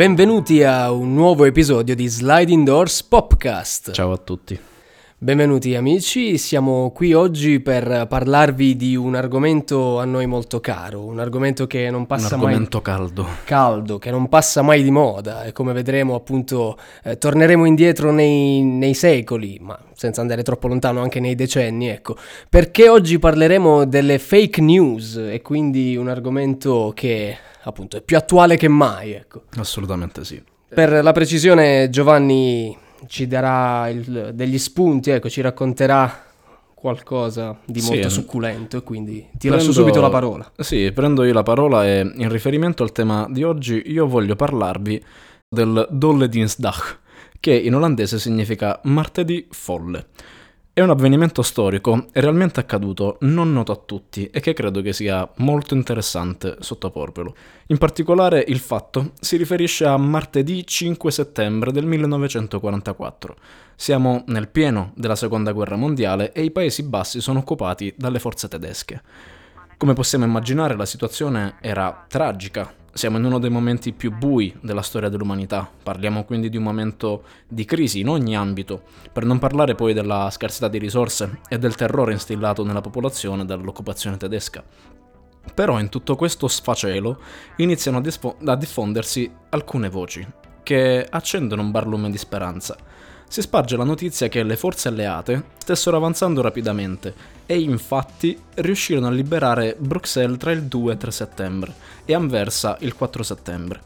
Benvenuti a un nuovo episodio di Sliding Doors Popcast. Ciao a tutti. Benvenuti amici, siamo qui oggi per parlarvi di un argomento a noi molto caro, un argomento che non passa un argomento mai caldo. caldo, che non passa mai di moda e come vedremo appunto eh, torneremo indietro nei, nei, secoli, ma senza andare troppo lontano anche nei decenni, ecco, perché oggi parleremo delle fake news e quindi un argomento che appunto è più attuale che mai, ecco. Assolutamente sì. Per la precisione Giovanni ci darà il, degli spunti, ecco, ci racconterà qualcosa di molto sì, succulento e quindi ti prendo, lascio subito la parola. Sì, prendo io la parola e in riferimento al tema di oggi io voglio parlarvi del Dolle Dinsdag, che in olandese significa martedì folle. È un avvenimento storico realmente accaduto, non noto a tutti e che credo che sia molto interessante sottoporvelo. In particolare il fatto si riferisce a martedì 5 settembre del 1944. Siamo nel pieno della seconda guerra mondiale e i Paesi Bassi sono occupati dalle forze tedesche. Come possiamo immaginare la situazione era tragica, siamo in uno dei momenti più bui della storia dell'umanità, parliamo quindi di un momento di crisi in ogni ambito, per non parlare poi della scarsità di risorse e del terrore instillato nella popolazione dall'occupazione tedesca. Però in tutto questo sfacelo iniziano a, disfo- a diffondersi alcune voci che accendono un barlume di speranza si sparge la notizia che le forze alleate stessero avanzando rapidamente e infatti riuscirono a liberare Bruxelles tra il 2 e il 3 settembre e Anversa il 4 settembre.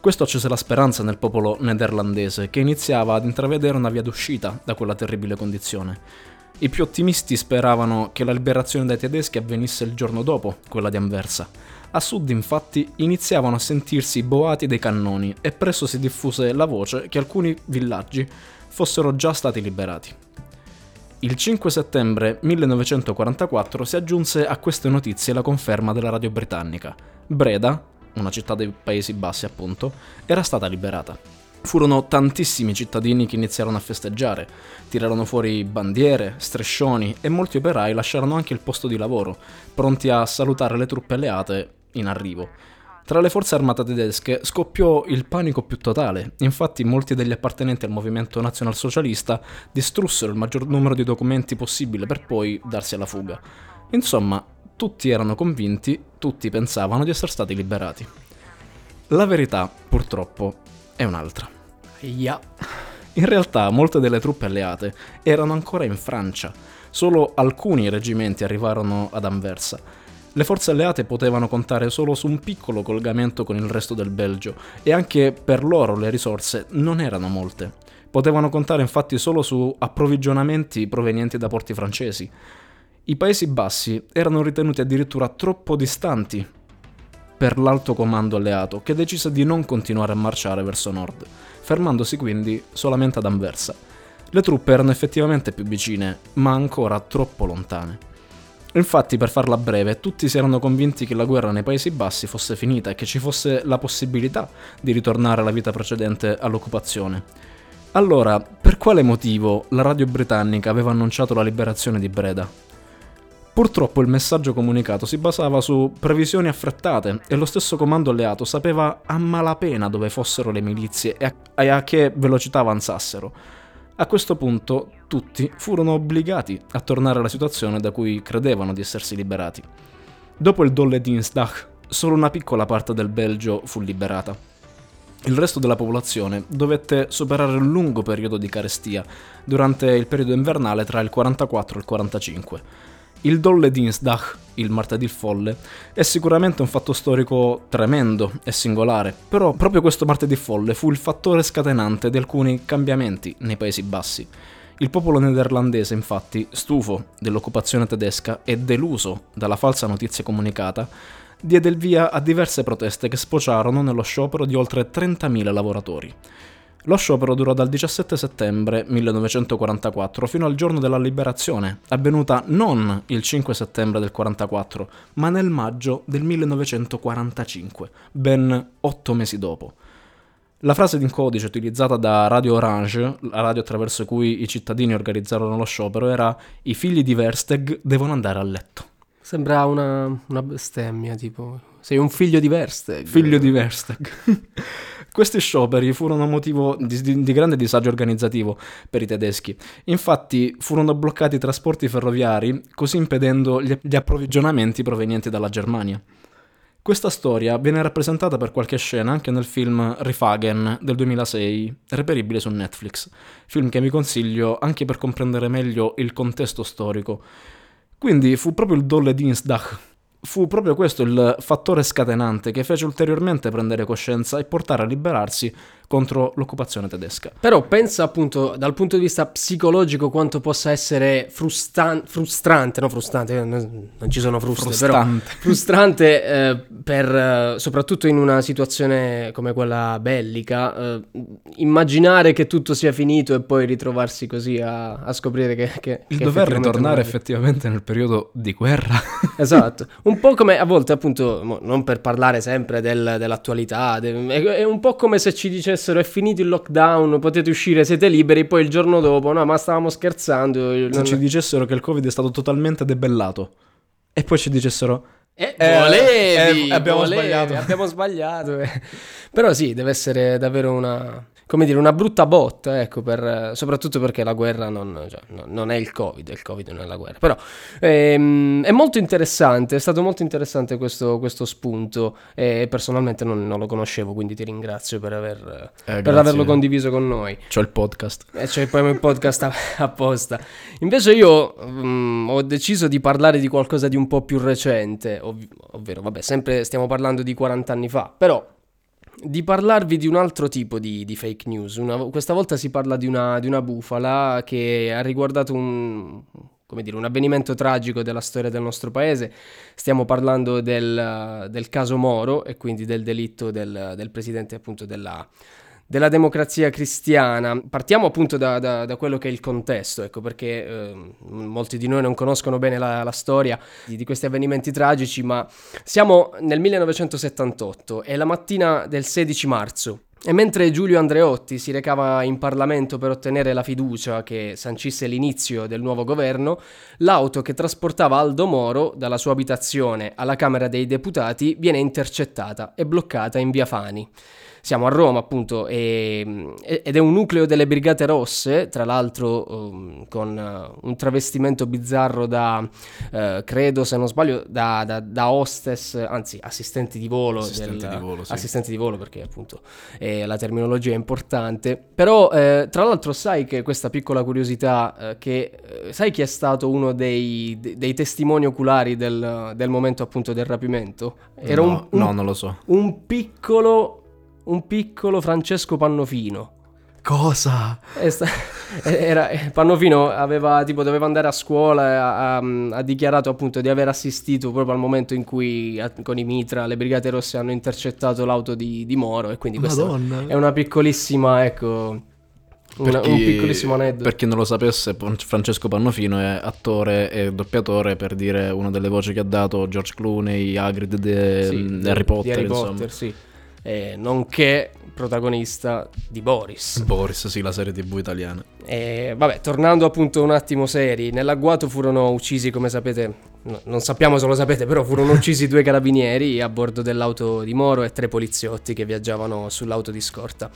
Questo accese la speranza nel popolo nederlandese che iniziava ad intravedere una via d'uscita da quella terribile condizione. I più ottimisti speravano che la liberazione dai tedeschi avvenisse il giorno dopo quella di Anversa. A sud infatti iniziavano a sentirsi boati dei cannoni e presto si diffuse la voce che alcuni villaggi fossero già stati liberati. Il 5 settembre 1944 si aggiunse a queste notizie la conferma della radio britannica. Breda, una città dei Paesi Bassi appunto, era stata liberata. Furono tantissimi cittadini che iniziarono a festeggiare, tirarono fuori bandiere, striscioni e molti operai lasciarono anche il posto di lavoro, pronti a salutare le truppe alleate in arrivo. Tra le forze armate tedesche scoppiò il panico più totale, infatti molti degli appartenenti al movimento nazionalsocialista distrussero il maggior numero di documenti possibile per poi darsi alla fuga. Insomma, tutti erano convinti, tutti pensavano di essere stati liberati. La verità, purtroppo, è un'altra. Yeah. In realtà molte delle truppe alleate erano ancora in Francia, solo alcuni reggimenti arrivarono ad Anversa le forze alleate potevano contare solo su un piccolo collegamento con il resto del Belgio e anche per loro le risorse non erano molte. Potevano contare infatti solo su approvvigionamenti provenienti da porti francesi. I Paesi Bassi erano ritenuti addirittura troppo distanti per l'alto comando alleato che decise di non continuare a marciare verso nord, fermandosi quindi solamente ad Anversa. Le truppe erano effettivamente più vicine, ma ancora troppo lontane. Infatti, per farla breve, tutti si erano convinti che la guerra nei Paesi Bassi fosse finita e che ci fosse la possibilità di ritornare alla vita precedente all'occupazione. Allora, per quale motivo la radio britannica aveva annunciato la liberazione di Breda? Purtroppo il messaggio comunicato si basava su previsioni affrettate e lo stesso comando alleato sapeva a malapena dove fossero le milizie e a, che velocità avanzassero. A questo punto tutti furono obbligati a tornare alla situazione da cui credevano di essersi liberati. Dopo il Dolle Dinsdag, solo una piccola parte del Belgio fu liberata. Il resto della popolazione dovette superare un lungo periodo di carestia durante il periodo invernale tra il 44 e il 45 il Dolle Dinsdag, il martedì folle, è sicuramente un fatto storico tremendo e singolare, però proprio questo martedì folle fu il fattore scatenante di alcuni cambiamenti nei Paesi Bassi. Il popolo nederlandese, infatti, stufo dell'occupazione tedesca e deluso dalla falsa notizia comunicata, diede il via a diverse proteste che sfociarono nello sciopero di oltre 30.000 lavoratori. Lo sciopero durò dal 17 settembre 1944 fino al giorno della liberazione, avvenuta non il 5 settembre del 44, ma nel maggio del 1945, ben otto mesi dopo. La frase in codice utilizzata da Radio Orange, la radio attraverso cui i cittadini organizzarono lo sciopero, era I figli di Versteg devono andare a letto. Sembra una, una bestemmia, tipo. Sei un figlio di Versteg. Figlio di Versteg. Questi scioperi furono motivo di, di, grande disagio organizzativo per i tedeschi. Infatti furono bloccati i trasporti ferroviari, così impedendo gli, approvvigionamenti provenienti dalla Germania. Questa storia viene rappresentata per qualche scena anche nel film Rifagen del 2006, reperibile su Netflix, film che vi consiglio anche per comprendere meglio il contesto storico. Quindi fu proprio il Dolle Dienstag fu proprio questo il fattore scatenante che fece ulteriormente prendere coscienza e portare a liberarsi contro l'occupazione tedesca. Però pensa appunto dal punto di vista psicologico quanto possa essere frustan- frustrante, no frustrante, non, ci sono fruste, frustrante. però frustrante eh, per, eh, soprattutto in una situazione come quella bellica, eh, immaginare che tutto sia finito e poi ritrovarsi così a, a scoprire che... che Il che dover ritornare effettivamente nel periodo di guerra. esatto, un po' come a volte appunto, non per parlare sempre del, dell'attualità, de, è, è un po' come se ci dicesse dicessero è finito il lockdown, potete uscire, siete liberi, poi il giorno dopo, no, ma stavamo scherzando. Se non... ci dicessero che il Covid è stato totalmente debellato e poi ci dicessero... Eh, eh, volevi, eh, abbiamo volevi, sbagliato. Abbiamo sbagliato. Però sì, deve essere davvero una, come dire, una brutta botta, ecco, per, soprattutto perché la guerra non, cioè, non, è il Covid, il Covid non è la guerra. Però ehm, è molto interessante, è stato molto interessante questo, questo spunto e personalmente non, non, lo conoscevo, quindi ti ringrazio per, aver, eh, per averlo condiviso con noi. C'ho il podcast. E c'è poi il podcast apposta. Invece io um, ho deciso di parlare di qualcosa di un po' più recente, ov- ovvero, vabbè, sempre stiamo parlando di 40 anni fa, però di parlarvi di un altro tipo di, di fake news. Una, questa volta si parla di una, di una, bufala che ha riguardato un, dire, un, avvenimento tragico della storia del nostro paese. Stiamo parlando del, del caso Moro e quindi del delitto del, del presidente appunto della, della democrazia cristiana. Partiamo appunto da, da, da, quello che è il contesto, ecco, perché eh, molti di noi non conoscono bene la, la storia di, di, questi avvenimenti tragici, ma siamo nel 1978, è la mattina del 16 marzo. E mentre Giulio Andreotti si recava in Parlamento per ottenere la fiducia che sancisse l'inizio del nuovo governo, l'auto che trasportava Aldo Moro dalla sua abitazione alla Camera dei Deputati viene intercettata e bloccata in via Fani siamo a Roma appunto e, ed è un nucleo delle Brigate Rosse, tra l'altro um, con uh, un travestimento bizzarro da, uh, credo se non sbaglio, da, da, da, hostess, anzi assistenti di volo. Assistenti, del, di, volo sì. assistenti di volo perché appunto eh, la terminologia è importante. Però eh, tra l'altro sai che questa piccola curiosità, eh, che eh, sai chi è stato uno dei, dei testimoni oculari del, del, momento appunto del rapimento? Era no, un, un, no, non lo so. Un piccolo un piccolo Francesco Pannofino. Cosa? Sta- era, Pannofino aveva, tipo, doveva andare a scuola e ha, ha, dichiarato appunto di aver assistito proprio al momento in cui a, con i Mitra le Brigate Rosse hanno intercettato l'auto di, di Moro e quindi questa Madonna. è una piccolissima, ecco... Una, chi, un piccolissimo aneddoto. Per chi non lo sapesse, Francesco Pannofino è attore e doppiatore per dire una delle voci che ha dato George Clooney, Hagrid de, sì, di Harry Potter. Di Harry Potter, sì eh, nonché protagonista di Boris. Boris, sì, la serie tv italiana. E vabbè, tornando appunto un attimo seri, nell'agguato furono uccisi, come sapete, no, non sappiamo se lo sapete, però furono uccisi due carabinieri a bordo dell'auto di Moro e tre poliziotti che viaggiavano sull'auto di scorta.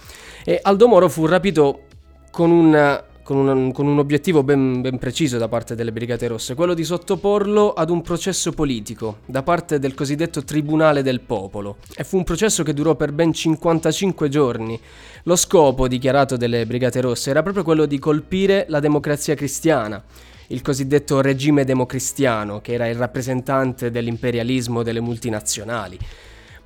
E Aldo Moro fu rapito con un con un, con un obiettivo ben, ben, preciso da parte delle Brigate Rosse, quello di sottoporlo ad un processo politico da parte del cosiddetto Tribunale del Popolo. E fu un processo che durò per ben 55 giorni. Lo scopo dichiarato delle Brigate Rosse era proprio quello di colpire la democrazia cristiana il cosiddetto regime democristiano, che era il rappresentante dell'imperialismo delle multinazionali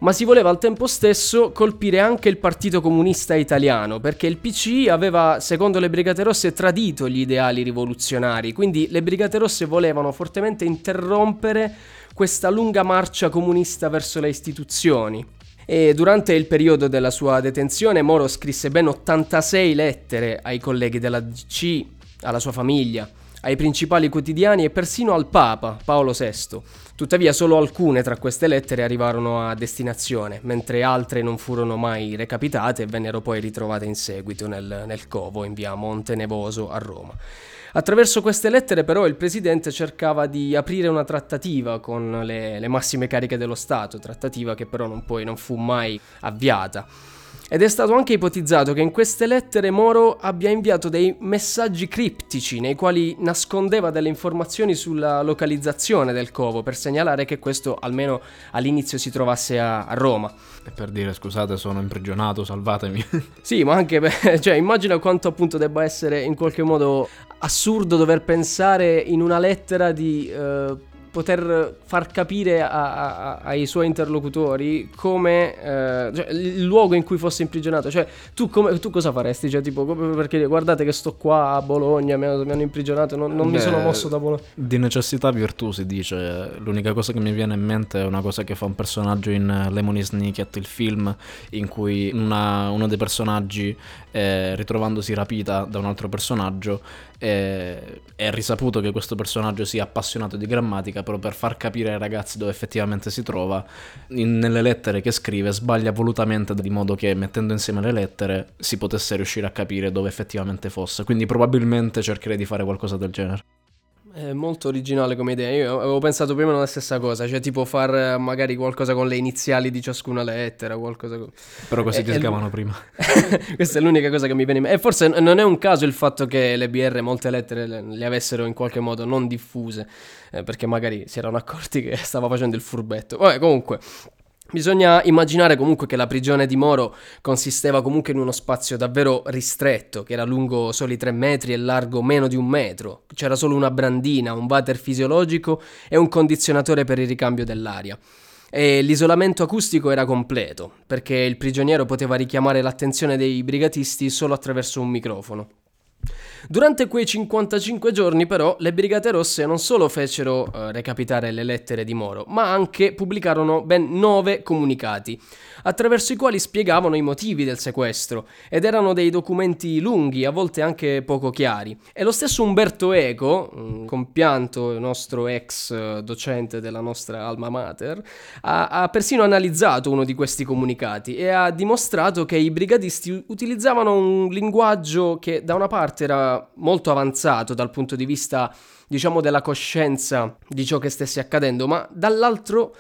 ma si voleva al tempo stesso colpire anche il Partito Comunista Italiano, perché il PCI aveva, secondo le Brigate Rosse, tradito gli ideali rivoluzionari, quindi le Brigate Rosse volevano fortemente interrompere questa lunga marcia comunista verso le istituzioni. E durante il periodo della sua detenzione Moro scrisse ben 86 lettere ai colleghi della DC, alla sua famiglia, ai principali quotidiani e persino al Papa Paolo VI. Tuttavia solo alcune tra queste lettere arrivarono a destinazione, mentre altre non furono mai recapitate e vennero poi ritrovate in seguito nel, nel covo in via Monte Nevoso a Roma. Attraverso queste lettere però il presidente cercava di aprire una trattativa con le, le massime cariche dello Stato, trattativa che però non, poi non fu mai avviata. Ed è stato anche ipotizzato che in queste lettere Moro abbia inviato dei messaggi criptici nei quali nascondeva delle informazioni sulla localizzazione del covo per segnalare che questo almeno all'inizio si trovasse a, a Roma. E per dire scusate sono imprigionato, salvatemi. sì, ma anche, per, cioè immagina quanto appunto debba essere in qualche modo assurdo dover pensare in una lettera di... Uh, poter far capire a, a, ai suoi interlocutori come eh, cioè, il luogo in cui fosse imprigionato. Cioè, tu, come, tu cosa faresti? Cioè, tipo, perché guardate che sto qua a Bologna, mi hanno, mi hanno imprigionato, non, non Beh, mi sono mosso da Bologna. Di necessità virtù si dice. L'unica cosa che mi viene in mente è una cosa che fa un personaggio in Lemony Snicket, il film, in cui una, uno dei personaggi, eh, ritrovandosi rapita da un altro personaggio, eh, è risaputo che questo personaggio sia appassionato di grammatica però per far capire ai ragazzi dove effettivamente si trova, in, nelle lettere che scrive sbaglia volutamente di modo che mettendo insieme le lettere si potesse riuscire a capire dove effettivamente fosse. Quindi probabilmente cercherei di fare qualcosa del genere. È molto originale come idea. Io avevo pensato prima la stessa cosa, cioè tipo far eh, magari qualcosa con le iniziali di ciascuna lettera, qualcosa con... Però così e, ti sgavano l... prima. Questa è l'unica cosa che mi viene in mente. E forse non è un caso il fatto che le BR molte lettere le, le avessero in qualche modo non diffuse, eh, perché magari si erano accorti che stava facendo il furbetto. Vabbè, comunque, Bisogna immaginare comunque che la prigione di Moro consisteva comunque in uno spazio davvero ristretto, che era lungo soli tre metri e largo meno di un metro. C'era solo una brandina, un water fisiologico e un condizionatore per il ricambio dell'aria. E l'isolamento acustico era completo, perché il prigioniero poteva richiamare l'attenzione dei brigatisti solo attraverso un microfono. Durante quei 55 giorni però le Brigate Rosse non solo fecero eh, recapitare le lettere di Moro, ma anche pubblicarono ben nove comunicati, attraverso i quali spiegavano i motivi del sequestro, ed erano dei documenti lunghi, a volte anche poco chiari. E lo stesso Umberto Eco, un compianto nostro ex eh, docente della nostra alma mater, ha, ha persino analizzato uno di questi comunicati e ha dimostrato che i brigadisti utilizzavano un linguaggio che da una parte era molto avanzato dal punto di vista, diciamo, della coscienza di ciò che stesse accadendo, ma dall'altro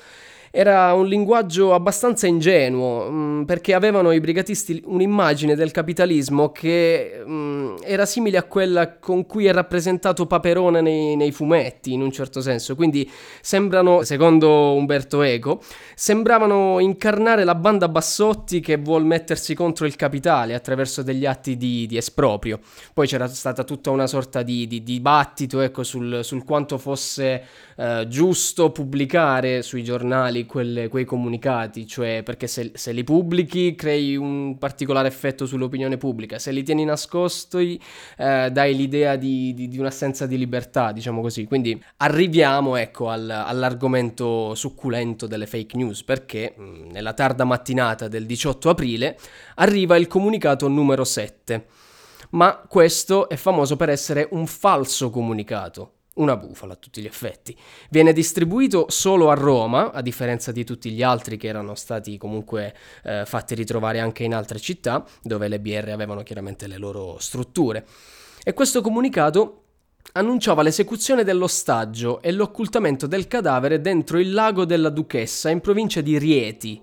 era un linguaggio abbastanza ingenuo, mh, mm, perché avevano i brigatisti un'immagine del capitalismo che mh, mm, era simile a quella con cui è rappresentato Paperone nei, nei, fumetti, in un certo senso. Quindi sembrano, secondo Umberto Eco, sembravano incarnare la banda Bassotti che vuol mettersi contro il capitale attraverso degli atti di, di esproprio. Poi c'era stata tutta una sorta di, di dibattito ecco, sul, sul, quanto fosse eh, giusto pubblicare sui giornali quelle, quei comunicati, cioè perché se, se, li pubblichi crei un particolare effetto sull'opinione pubblica, se li tieni nascosti eh, dai l'idea di, di, di, un'assenza di libertà, diciamo così. Quindi arriviamo ecco al, all'argomento succulento delle fake news, perché mh, mm, nella tarda mattinata del 18 aprile arriva il comunicato numero 7. Ma questo è famoso per essere un falso comunicato una bufala a tutti gli effetti. Viene distribuito solo a Roma, a differenza di tutti gli altri che erano stati comunque eh, fatti ritrovare anche in altre città, dove le BR avevano chiaramente le loro strutture. E questo comunicato annunciava l'esecuzione dell'ostaggio e l'occultamento del cadavere dentro il lago della Duchessa in provincia di Rieti,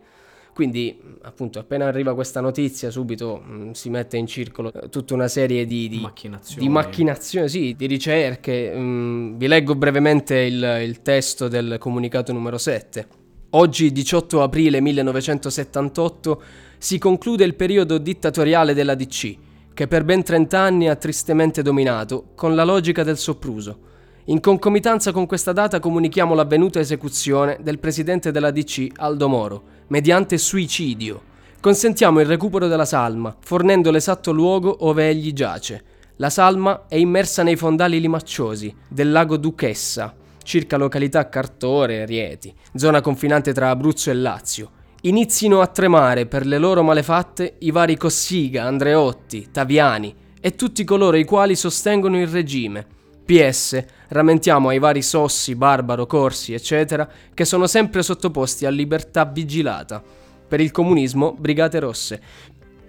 quindi, appunto, appena arriva questa notizia, subito mh, mm, si mette in circolo eh, tutta una serie di, di, macchinazioni. di, macchinazioni, sì, di ricerche. Mh, mm, vi leggo brevemente il, il testo del comunicato numero 7. Oggi, 18 aprile 1978, si conclude il periodo dittatoriale della DC, che per ben 30 anni ha tristemente dominato, con la logica del sopruso. In concomitanza con questa data comunichiamo l'avvenuta esecuzione del presidente della DC, Aldo Moro, mediante suicidio. Consentiamo il recupero della salma, fornendo l'esatto luogo ove egli giace. La salma è immersa nei fondali limacciosi del lago Duchessa, circa località Cartore e Rieti, zona confinante tra Abruzzo e Lazio. Inizino a tremare per le loro malefatte i vari Cossiga, Andreotti, Taviani e tutti coloro i quali sostengono il regime PS, rammentiamo ai vari Sossi, Barbaro, Corsi, eccetera, che sono sempre sottoposti a libertà vigilata. Per il comunismo, Brigate Rosse.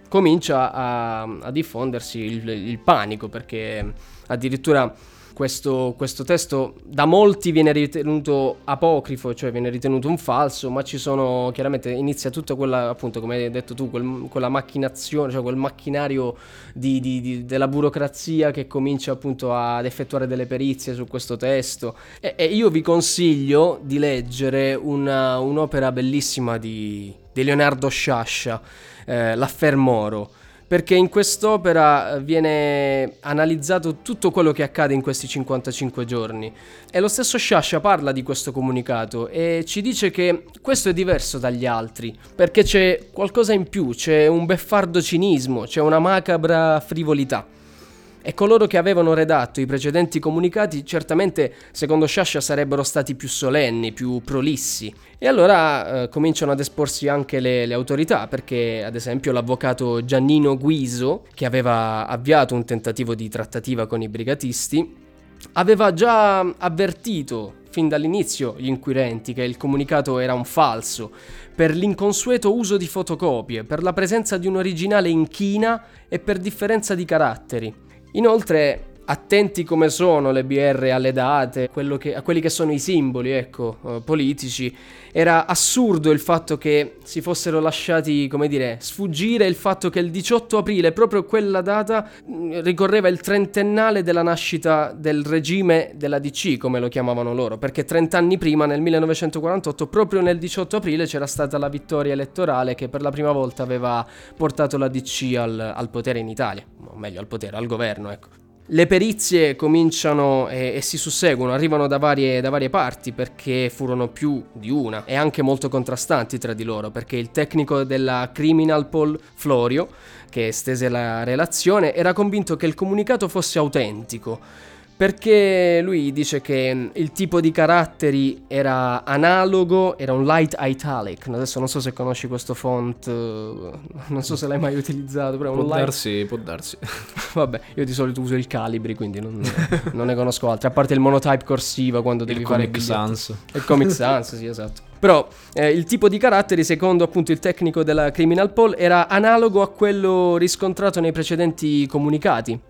comincia a, a diffondersi il, il panico perché addirittura questo, questo, testo da molti viene ritenuto apocrifo, cioè viene ritenuto un falso, ma ci sono chiaramente inizia tutta quella, appunto, come hai detto tu, quel, quella macchinazione, cioè quel macchinario di, di, di, della burocrazia che comincia appunto ad effettuare delle perizie su questo testo. E, e io vi consiglio di leggere una, un'opera bellissima di, di Leonardo Sciascia, eh, L'Affermoro perché in quest'opera eh, viene analizzato tutto quello che accade in questi 55 giorni. E lo stesso Sciascia parla di questo comunicato e ci dice che questo è diverso dagli altri, perché c'è qualcosa in più, c'è un beffardo cinismo, c'è una macabra frivolità e coloro che avevano redatto i precedenti comunicati certamente, secondo Sciascia, sarebbero stati più solenni, più prolissi. E allora eh, cominciano ad esporsi anche le, le, autorità, perché ad esempio l'avvocato Giannino Guiso, che aveva avviato un tentativo di trattativa con i brigatisti, aveva già avvertito fin dall'inizio gli inquirenti che il comunicato era un falso, per l'inconsueto uso di fotocopie, per la presenza di un originale in china e per differenza di caratteri. Inoltre, attenti come sono le BR alle date, che, a quelli che sono i simboli, ecco, uh, politici, era assurdo il fatto che si fossero lasciati, come dire, sfuggire il fatto che il 18 aprile, proprio quella data, mm, ricorreva il trentennale della nascita del regime della DC, come lo chiamavano loro, perché trent'anni prima, nel 1948, proprio nel 18 aprile c'era stata la vittoria elettorale che per la prima volta aveva portato la DC al, al potere in Italia, o meglio al potere, al governo, ecco. Le perizie cominciano e, e si susseguono, arrivano da varie, da varie, parti perché furono più di una e anche molto contrastanti tra di loro perché il tecnico della Criminal Paul Florio, che stese la relazione, era convinto che il comunicato fosse autentico perché lui dice che il tipo di caratteri era analogo, era un light italic. Adesso non so se conosci questo font, non so se l'hai mai utilizzato. Però può light... darsi, può darsi. Vabbè, io di solito uso il Calibri, quindi non, non ne conosco altri. A parte il monotype corsiva quando devi il fare Comic Sans. Il Comic Sans, sì, esatto. Però eh, il tipo di caratteri, secondo appunto il tecnico della Criminal Poll, era analogo a quello riscontrato nei precedenti comunicati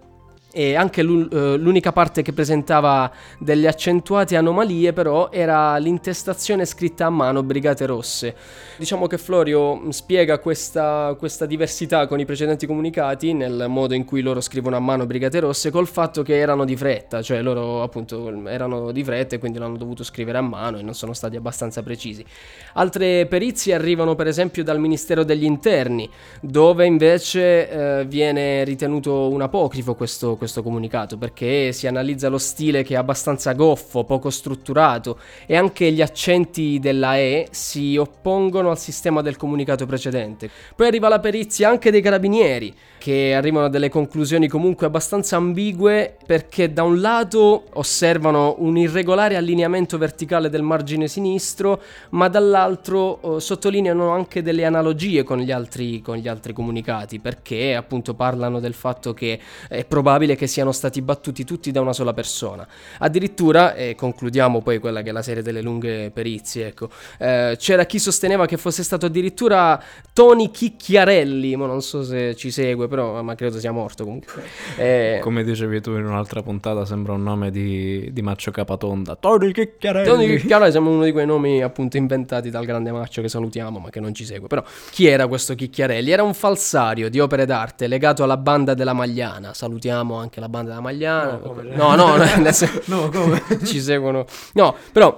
e anche eh, l'unica parte che presentava delle accentuate anomalie però era l'intestazione scritta a mano Brigate Rosse. Diciamo che Florio mm, spiega questa, questa, diversità con i precedenti comunicati nel modo in cui loro scrivono a mano Brigate Rosse col fatto che erano di fretta, cioè loro appunto erano di fretta e quindi l'hanno dovuto scrivere a mano e non sono stati abbastanza precisi. Altre perizie arrivano per esempio dal Ministero degli Interni dove invece eh, viene ritenuto un apocrifo questo questo comunicato perché si analizza lo stile che è abbastanza goffo, poco strutturato e anche gli accenti della E si oppongono al sistema del comunicato precedente. Poi arriva la perizia anche dei carabinieri che arrivano a delle conclusioni comunque abbastanza ambigue perché da un lato osservano un irregolare allineamento verticale del margine sinistro, ma dall'altro eh, sottolineano anche delle analogie con gli, altri, con gli altri comunicati perché appunto parlano del fatto che è probabile probabile che siano stati battuti tutti da una sola persona. Addirittura, e concludiamo poi quella che è la serie delle lunghe perizie, ecco, eh, c'era chi sosteneva che fosse stato addirittura Tony Chicchiarelli, ma non so se ci segue, però ma credo sia morto comunque. Eh, Come dicevi tu in un'altra puntata, sembra un nome di, di Maccio Capatonda. Tony Chicchiarelli. Tony Chicchiarelli sembra uno di quei nomi appunto inventati dal grande Maccio che salutiamo, ma che non ci segue. Però chi era questo Chicchiarelli? Era un falsario di opere d'arte legato alla banda della Magliana. Salutiamo anche la banda della Magliana. No, no, no, no, senso, no come? ci seguono. No, però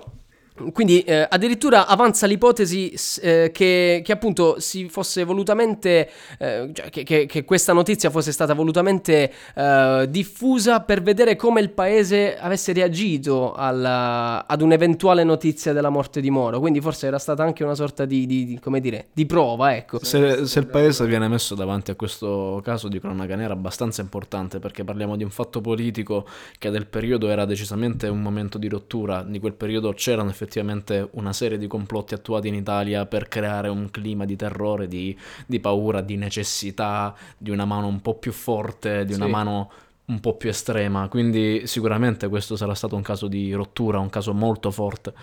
quindi eh, addirittura avanza l'ipotesi eh, che, che, appunto si fosse volutamente, eh, cioè che, che, che, questa notizia fosse stata volutamente eh, diffusa per vedere come il paese avesse reagito alla, ad un'eventuale notizia della morte di Moro. Quindi forse era stata anche una sorta di, di, di come dire, di prova, ecco. Se, se, il paese viene messo davanti a questo caso di cronaca nera abbastanza importante perché parliamo di un fatto politico che del periodo era decisamente un momento di rottura, di quel periodo c'erano effettivamente effettivamente una serie di complotti attuati in Italia per creare un clima di terrore, di, di paura, di necessità, di una mano un po' più forte, di una sì. mano un po' più estrema. Quindi sicuramente questo sarà stato un caso di rottura, un caso molto forte.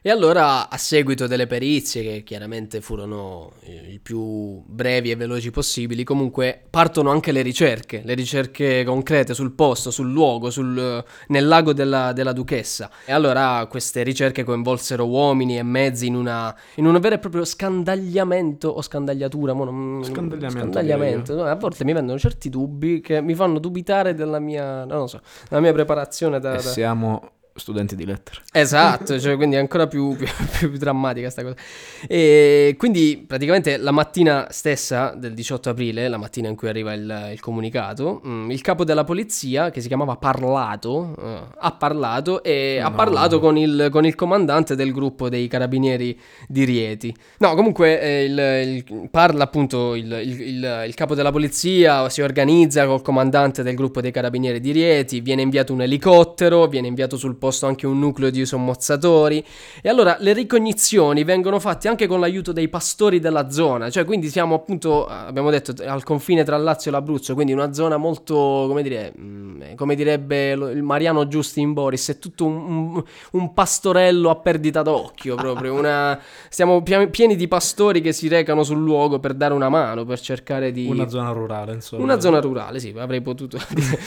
E allora, a seguito delle perizie, che chiaramente furono i più brevi e veloci possibili, comunque partono anche le ricerche, le ricerche concrete sul posto, sul luogo, sul, nel lago della, della, duchessa. E allora queste ricerche coinvolsero uomini e mezzi in, una, in un vero e proprio scandagliamento o scandagliatura. Non, scandagliamento. scandagliamento. No, a volte mi vengono certi dubbi che mi fanno dubitare della mia, non lo so, della mia preparazione da... E siamo studenti di lettere. Esatto, cioè, quindi è ancora più, più, più, drammatica questa cosa. E quindi praticamente la mattina stessa del 18 aprile, la mattina in cui arriva il, il comunicato, mm, il capo della polizia, che si chiamava Parlato, uh, ha parlato e no. ha parlato con il, con il, comandante del gruppo dei carabinieri di Rieti. No, comunque eh, il, il, parla appunto il, capo della polizia, si organizza col comandante del gruppo dei carabinieri di Rieti, viene inviato un elicottero, viene inviato sul posto posto anche un nucleo di sommozzatori. E allora le ricognizioni vengono fatte anche con l'aiuto dei pastori della zona, cioè quindi siamo appunto, abbiamo detto, al confine tra Lazio e l'Abruzzo, quindi una zona molto, come dire, mm, come direbbe il Mariano Giustin Boris, è tutto un, un, un pastorello a perdita d'occhio proprio, una... stiamo pieni di pastori che si recano sul luogo per dare una mano, per cercare di... Una zona rurale, insomma. Una zona rurale, sì, avrei potuto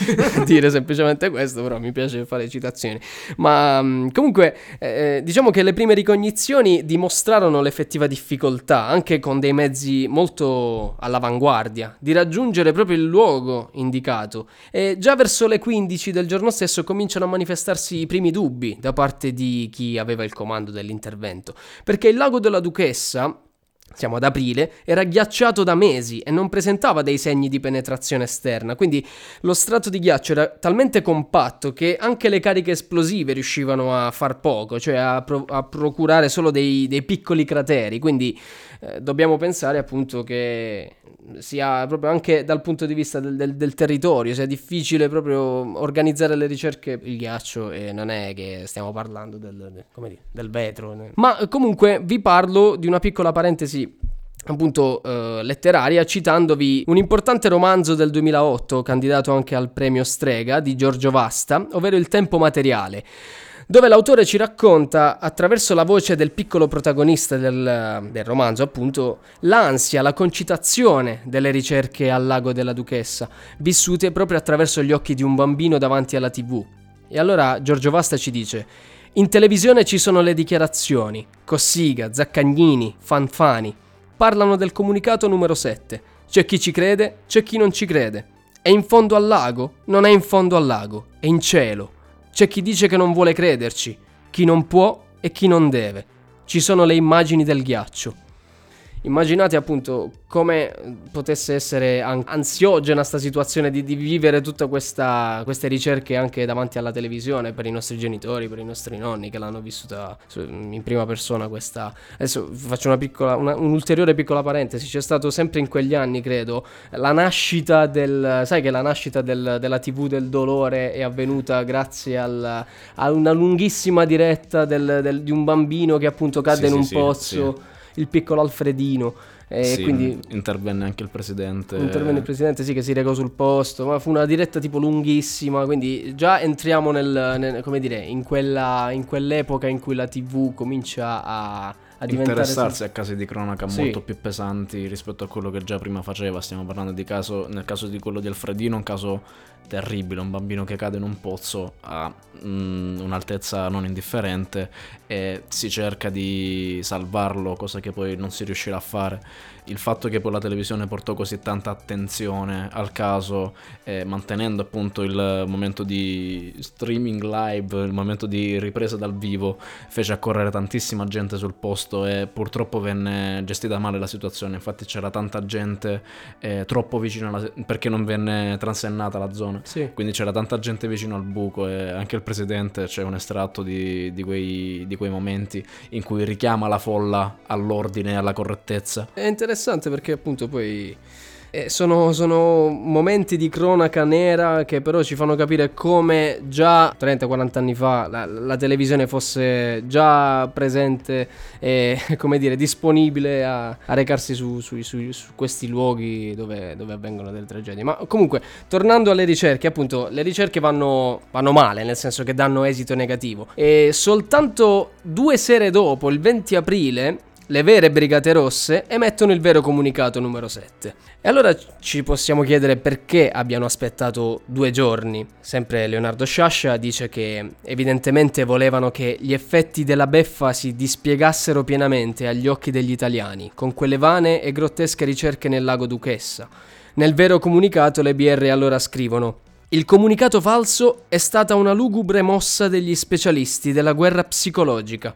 dire semplicemente questo, però mi piace fare citazioni. Ma mm, comunque, eh, eh, diciamo che le prime ricognizioni dimostrarono l'effettiva difficoltà, anche con dei mezzi molto all'avanguardia, di raggiungere proprio il luogo indicato. E già verso le 15 del giorno stesso cominciano a manifestarsi i primi dubbi da parte di chi aveva il comando dell'intervento, perché il lago della Duchessa siamo ad aprile, era ghiacciato da mesi e non presentava dei segni di penetrazione esterna, quindi lo strato di ghiaccio era talmente compatto che anche le cariche esplosive riuscivano a far poco, cioè a, pro- a procurare solo dei, dei, piccoli crateri, quindi eh, dobbiamo pensare appunto che sia proprio anche dal punto di vista del, del, del, territorio, sia difficile proprio organizzare le ricerche. Il ghiaccio e non è che stiamo parlando del, dire, del vetro. Ma comunque vi parlo di una piccola parentesi appunto eh, letteraria citandovi un importante romanzo del 2008 candidato anche al premio Strega di Giorgio Vasta ovvero Il tempo materiale dove l'autore ci racconta, attraverso la voce del piccolo protagonista del, del, romanzo, appunto, l'ansia, la concitazione delle ricerche al lago della duchessa, vissute proprio attraverso gli occhi di un bambino davanti alla tv. E allora Giorgio Vasta ci dice, in televisione ci sono le dichiarazioni, Cossiga, Zaccagnini, Fanfani, parlano del comunicato numero 7. C'è chi ci crede, c'è chi non ci crede. È in fondo al lago? Non è in fondo al lago, è in cielo. C'è chi dice che non vuole crederci, chi non può e chi non deve. Ci sono le immagini del ghiaccio. Immaginate appunto come potesse essere ansiogena sta situazione di, di vivere tutte queste ricerche anche davanti alla televisione per i nostri genitori, per i nostri nonni che l'hanno vissuta in prima persona questa... Adesso faccio una piccola, una, un'ulteriore piccola parentesi, c'è stato sempre in quegli anni credo la nascita del... sai che la nascita del, della tv del dolore è avvenuta grazie al, a una lunghissima diretta del, del, di un bambino che appunto cade sì, in un sì, pozzo. Sì il piccolo Alfredino. E sì, quindi intervenne anche il presidente. Intervenne il presidente, sì, che si recò sul posto, ma fu una diretta tipo lunghissima, quindi già entriamo nel, nel come dire, in, quella, in quell'epoca in cui la TV comincia a a interessarsi a casi di cronaca sì. molto più pesanti rispetto a quello che già prima faceva. Stiamo parlando di caso, nel caso di quello di Alfredino, un caso terribile, un bambino che cade in un pozzo a mm, un'altezza non indifferente e si cerca di salvarlo, cosa che poi non si riuscirà a fare il fatto che poi la televisione portò così tanta attenzione al caso, eh, mantenendo appunto il momento di streaming live, il momento di ripresa dal vivo, fece accorrere tantissima gente sul posto e purtroppo venne gestita male la situazione. Infatti c'era tanta gente eh, troppo vicino alla, perché non venne transennata la zona. Sì. Quindi c'era tanta gente vicino al buco e anche il presidente c'è un estratto di, di, quei, di quei momenti in cui richiama la folla all'ordine e alla correttezza. È interessante perché appunto poi Eh, sono, sono, momenti di cronaca nera che però ci fanno capire come già 30-40 anni fa la, la, televisione fosse già presente e come dire disponibile a, a recarsi su, su, su, su, questi luoghi dove, dove, avvengono delle tragedie. Ma comunque, tornando alle ricerche, appunto, le ricerche vanno, vanno male, nel senso che danno esito negativo. E soltanto due sere dopo, il 20 aprile, le vere Brigate Rosse emettono il vero comunicato numero 7. E allora ci possiamo chiedere perché abbiano aspettato due giorni. Sempre Leonardo Sciascia dice che evidentemente volevano che gli effetti della beffa si dispiegassero pienamente agli occhi degli italiani, con quelle vane e grottesche ricerche nel lago Duchessa. Nel vero comunicato le BR allora scrivono il comunicato falso è stata una lugubre mossa degli specialisti della guerra psicologica.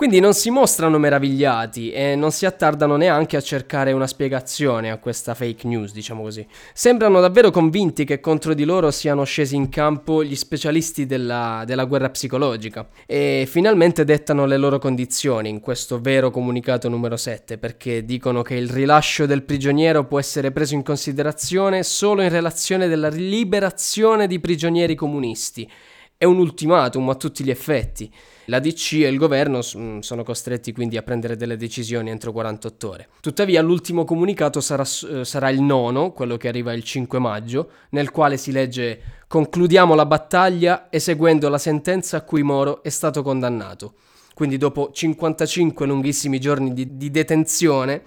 Quindi non si mostrano meravigliati e non si attardano neanche a cercare una spiegazione a questa fake news, diciamo così. Sembrano davvero convinti che contro di loro siano scesi in campo gli specialisti della, della guerra psicologica e finalmente dettano le loro condizioni in questo vero comunicato numero 7 perché dicono che il rilascio del prigioniero può essere preso in considerazione solo in relazione della liberazione di prigionieri comunisti. È un ultimatum a tutti gli effetti. La DC e il governo mm, sono costretti quindi a prendere delle decisioni entro 48 ore. Tuttavia l'ultimo comunicato sarà, eh, sarà il nono, quello che arriva il 5 maggio, nel quale si legge concludiamo la battaglia eseguendo la sentenza a cui Moro è stato condannato. Quindi dopo 55 lunghissimi giorni di, di detenzione,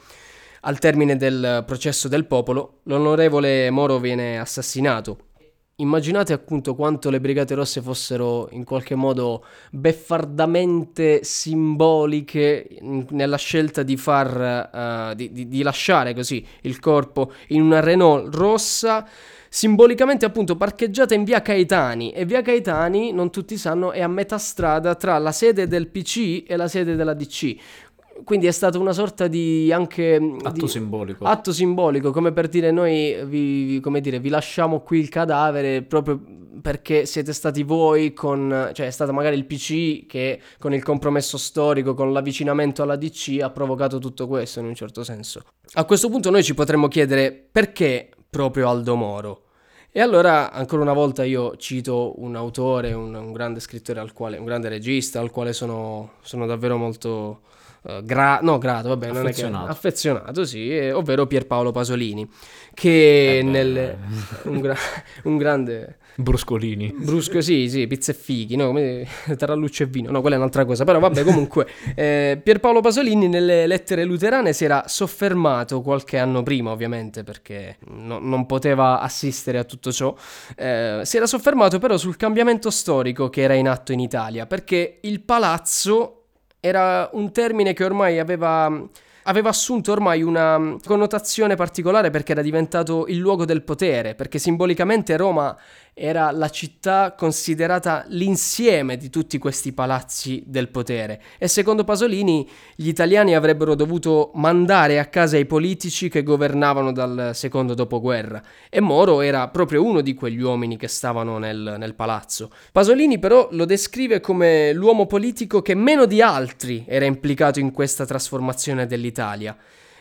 al termine del processo del popolo, l'onorevole Moro viene assassinato Immaginate appunto quanto le Brigate Rosse fossero in qualche modo beffardamente simboliche nella scelta di far uh, di, di, di lasciare così il corpo in una Renault rossa. Simbolicamente appunto parcheggiata in via Caetani. E via Caetani non tutti sanno è a metà strada tra la sede del PC e la sede della DC quindi è stata una sorta di anche atto di, simbolico. Atto simbolico, come per dire noi vi, come dire, vi lasciamo qui il cadavere proprio perché siete stati voi con cioè è stato magari il PC che con il compromesso storico, con l'avvicinamento alla DC ha provocato tutto questo in un certo senso. A questo punto noi ci potremmo chiedere perché proprio Aldo Moro? E allora, ancora una volta, io cito un autore, un, un grande scrittore, al quale, un grande regista, al quale sono, sono davvero molto gra- no, grato, vabbè, affezionato. Che, affezionato, sì, eh, ovvero Pierpaolo Pasolini, che eh nel, un, gra- un grande Bruscolini. Brusco, sì, sì, pizza e fighi, no? Come taralluccio e vino, no, quella è un'altra cosa. Però vabbè, comunque, eh, Pierpaolo Pasolini nelle lettere luterane si era soffermato qualche anno prima, ovviamente, perché no, non poteva assistere a tutto ciò. Eh, si era soffermato però sul cambiamento storico che era in atto in Italia, perché il palazzo era un termine che ormai aveva aveva assunto ormai una connotazione particolare perché era diventato il luogo del potere, perché simbolicamente Roma era la città considerata l'insieme di tutti questi palazzi del potere e secondo Pasolini gli italiani avrebbero dovuto mandare a casa i politici che governavano dal secondo dopoguerra e Moro era proprio uno di quegli uomini che stavano nel, nel palazzo. Pasolini però lo descrive come l'uomo politico che meno di altri era implicato in questa trasformazione dell'Italia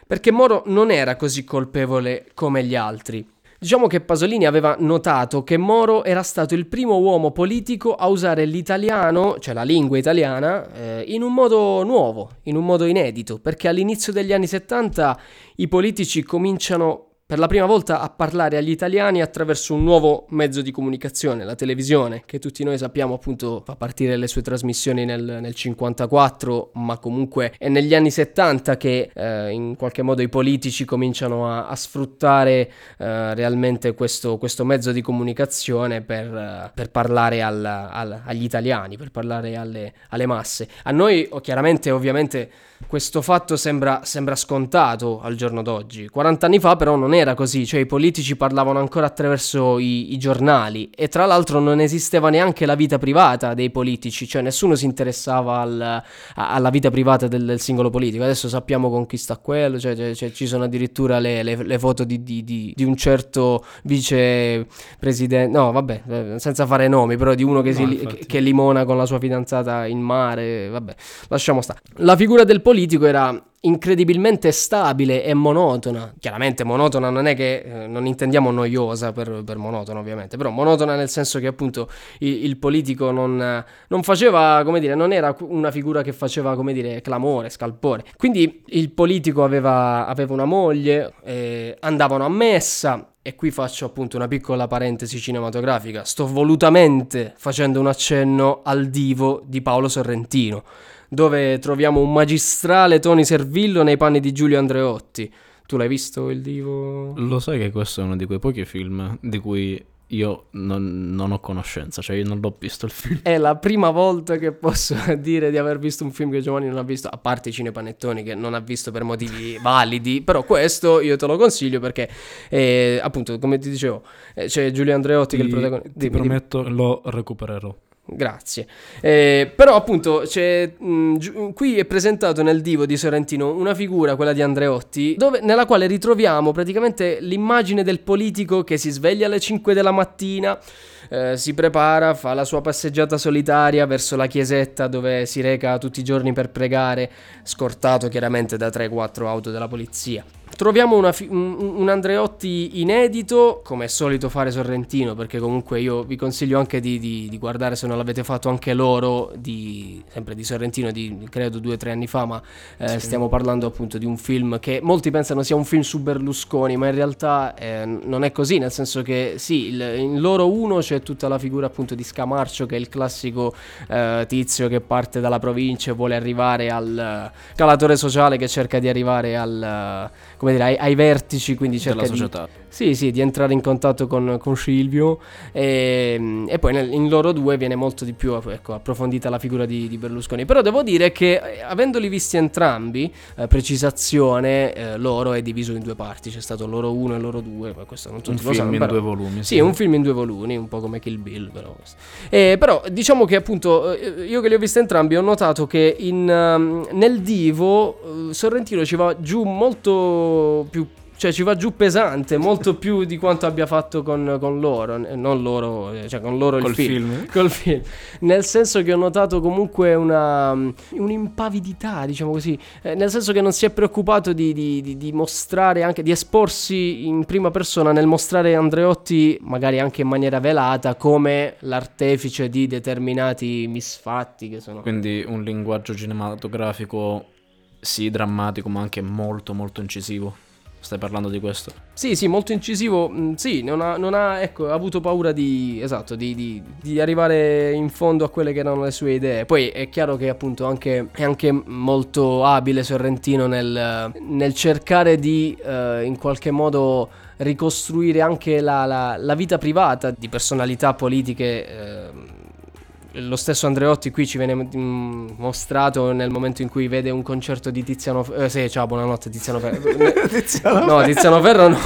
perché Moro non era così colpevole come gli altri. Diciamo che Pasolini aveva notato che Moro era stato il primo uomo politico a usare l'italiano, cioè la lingua italiana, eh, in un modo nuovo, in un modo inedito, perché all'inizio degli anni 70 i politici cominciano per la prima volta a parlare agli italiani attraverso un nuovo mezzo di comunicazione, la televisione, che tutti noi sappiamo appunto fa partire le sue trasmissioni nel, nel 54, ma comunque è negli anni 70 che eh, in qualche modo i politici cominciano a, a sfruttare eh, realmente questo, questo, mezzo di comunicazione per, uh, per parlare al, al, agli italiani, per parlare alle, alle masse. A noi chiaramente ovviamente questo fatto sembra, sembra, scontato al giorno d'oggi. 40 anni fa però non era così, cioè i politici parlavano ancora attraverso i, i, giornali e tra l'altro non esisteva neanche la vita privata dei politici, cioè nessuno si interessava al, alla vita privata del, del, singolo politico. Adesso sappiamo con chi sta quello, cioè, cioè, cioè ci sono addirittura le, le, le foto di, di, di, di, un certo vicepresidente, no vabbè, eh, senza fare nomi, però di uno che, no, si, che limona con la sua fidanzata in mare, vabbè, lasciamo stare. La figura del politico era incredibilmente stabile e monotona. Chiaramente monotona non è che eh, non intendiamo noiosa per, per, monotona ovviamente, però monotona nel senso che appunto il, il politico non, non, faceva, come dire, non era una figura che faceva, come dire, clamore, scalpore. Quindi il politico aveva, aveva una moglie, eh, andavano a messa, e qui faccio appunto una piccola parentesi cinematografica. Sto volutamente facendo un accenno al divo di Paolo Sorrentino dove troviamo un magistrale Tony Servillo nei panni di Giulio Andreotti. Tu l'hai visto il divo? Lo sai che questo è uno di quei pochi film di cui io non, non, ho conoscenza, cioè io non l'ho visto il film. È la prima volta che posso dire di aver visto un film che Giovanni non ha visto, a parte i cinepanettoni che non ha visto per motivi validi, però questo io te lo consiglio perché, eh, appunto, come ti dicevo, eh, c'è Giulio Andreotti ti, che è il protagonista. Ti prometto, lo recupererò. Grazie. Eh, però appunto mh, gi- qui è presentato nel divo di Sorrentino una figura, quella di Andreotti, dove, nella quale ritroviamo praticamente l'immagine del politico che si sveglia alle 5 della mattina, eh, si prepara, fa la sua passeggiata solitaria verso la chiesetta dove si reca tutti i giorni per pregare, scortato chiaramente da 3-4 auto della polizia. Troviamo una, un, un, Andreotti inedito, come è solito fare Sorrentino, perché comunque io vi consiglio anche di, di, di guardare se non l'avete fatto anche loro, di, sempre di Sorrentino, di credo due o tre anni fa, ma eh, sì. stiamo parlando appunto di un film che molti pensano sia un film su Berlusconi, ma in realtà eh, non è così, nel senso che sì, il, in loro uno c'è tutta la figura appunto di Scamarcio, che è il classico eh, tizio che parte dalla provincia e vuole arrivare al calatore sociale che cerca di arrivare al come dire, ai, ai vertici, quindi cerca della società. Di, sì, sì, di entrare in contatto con, con Silvio e, e poi nel, in loro due viene molto di più ecco, approfondita la figura di, di, Berlusconi. Però devo dire che eh, avendoli visti entrambi, eh, precisazione, eh, loro è diviso in due parti, c'è stato loro uno e loro due, ma questo non tutti un film sanno, in però, due volumi. Sì, sì, un film in due volumi, un po' come Kill Bill però. Eh, però diciamo che appunto eh, io che li ho visti entrambi ho notato che in, um, nel divo Sorrentino ci va giù molto più cioè ci va giù pesante, molto più di quanto abbia fatto con, con loro, non loro, cioè con loro Col il film. film. Col film. Nel senso che ho notato comunque una, un'impavidità, diciamo così, eh, nel senso che non si è preoccupato di, di, di, di, mostrare anche, di esporsi in prima persona nel mostrare Andreotti, magari anche in maniera velata, come l'artefice di determinati misfatti che sono... Quindi un linguaggio cinematografico sì drammatico ma anche molto molto incisivo. Stai parlando di questo? Sì, sì, molto incisivo. Mm, sì, non ha, non ha ecco, ha avuto paura di, esatto, di, di, di, arrivare in fondo a quelle che erano le sue idee. Poi è chiaro che appunto anche, è anche molto abile Sorrentino nel, nel cercare di uh, in qualche modo ricostruire anche la, la, la, vita privata di personalità politiche. Uh, lo stesso Andreotti qui ci viene mm, mostrato nel momento in cui vede un concerto di Tiziano Ferro. Eh, sì, ciao, buonanotte Tiziano Ferro. Tiziano no, Tiziano Ferro no.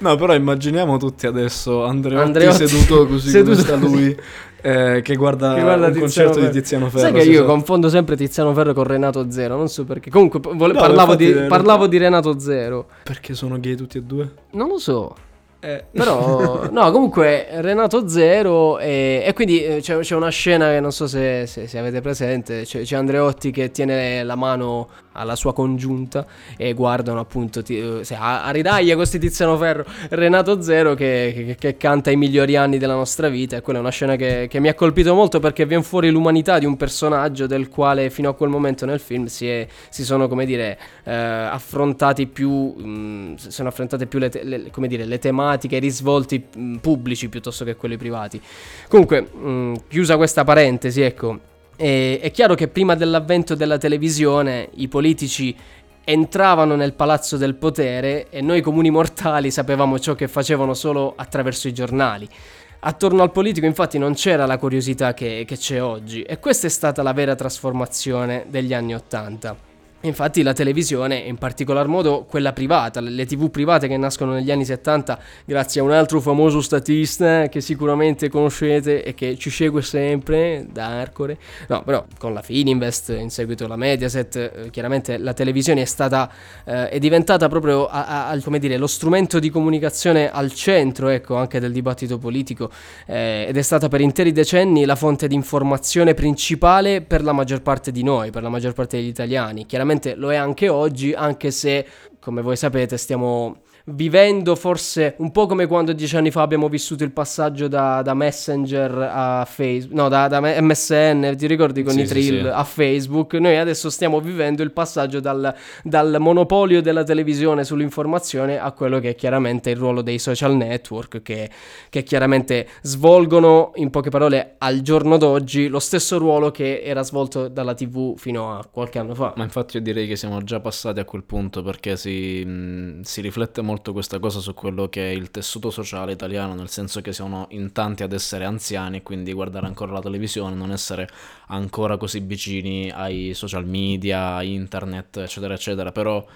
no, però immaginiamo tutti adesso Andreotti, Andreotti seduto così seduto come sta lui. Eh, che guarda, che guarda un concerto Ferro. di Tiziano Ferro. Sai che io so. confondo sempre Tiziano Ferro con Renato Zero, non so perché. Comunque vole- no, parlavo, di, parlavo di Renato Zero. Perché sono gay tutti e due? Non lo so. Eh, però, no, comunque Renato Zero e, e quindi eh, c'è, c'è, una scena che non so se, se, se avete presente, c'è, c'è, Andreotti che tiene la mano alla sua congiunta e guardano appunto ti, eh, a, a ridaglia questi Tiziano Ferro, Renato Zero che, che, che, canta i migliori anni della nostra vita e quella è una scena che, che mi ha colpito molto perché viene fuori l'umanità di un personaggio del quale fino a quel momento nel film si, è, si sono come dire eh, affrontati più, mh, mm, sono affrontate più le, le, come dire, le tematiche tematiche, risvolti mh, mm, pubblici piuttosto che quelli privati. Comunque, mh, mm, chiusa questa parentesi, ecco, è, è chiaro che prima dell'avvento della televisione i politici entravano nel palazzo del potere e noi comuni mortali sapevamo ciò che facevano solo attraverso i giornali. Attorno al politico infatti non c'era la curiosità che, che c'è oggi e questa è stata la vera trasformazione degli anni Ottanta. Infatti la televisione, in particolar modo quella privata, le tv private che nascono negli anni 70 grazie a un altro famoso statista che sicuramente conoscete e che ci segue sempre da Arcore, no però con la Fininvest, in seguito la Mediaset, eh, chiaramente la televisione è stata, eh, è diventata proprio a, a, come dire, lo strumento di comunicazione al centro ecco, anche del dibattito politico eh, ed è stata per interi decenni la fonte di informazione principale per la maggior parte di noi, per la maggior parte degli italiani. Chiaramente chiaramente lo è anche oggi, anche se, come voi sapete, stiamo vivendo forse un po' come quando dieci anni fa abbiamo vissuto il passaggio da, da Messenger a Facebook, no, da, da, MSN, ti ricordi con sì, i trill sì, sì. a Facebook? Noi adesso stiamo vivendo il passaggio dal, dal, monopolio della televisione sull'informazione a quello che è chiaramente il ruolo dei social network che, che chiaramente svolgono, in poche parole, al giorno d'oggi lo stesso ruolo che era svolto dalla TV fino a qualche anno fa. Ma infatti io direi che siamo già passati a quel punto perché si, mh, si riflette molto molto questa cosa su quello che è il tessuto sociale italiano, nel senso che siamo in tanti ad essere anziani e quindi guardare ancora la televisione, non essere ancora così vicini ai social media, internet, eccetera, eccetera. Però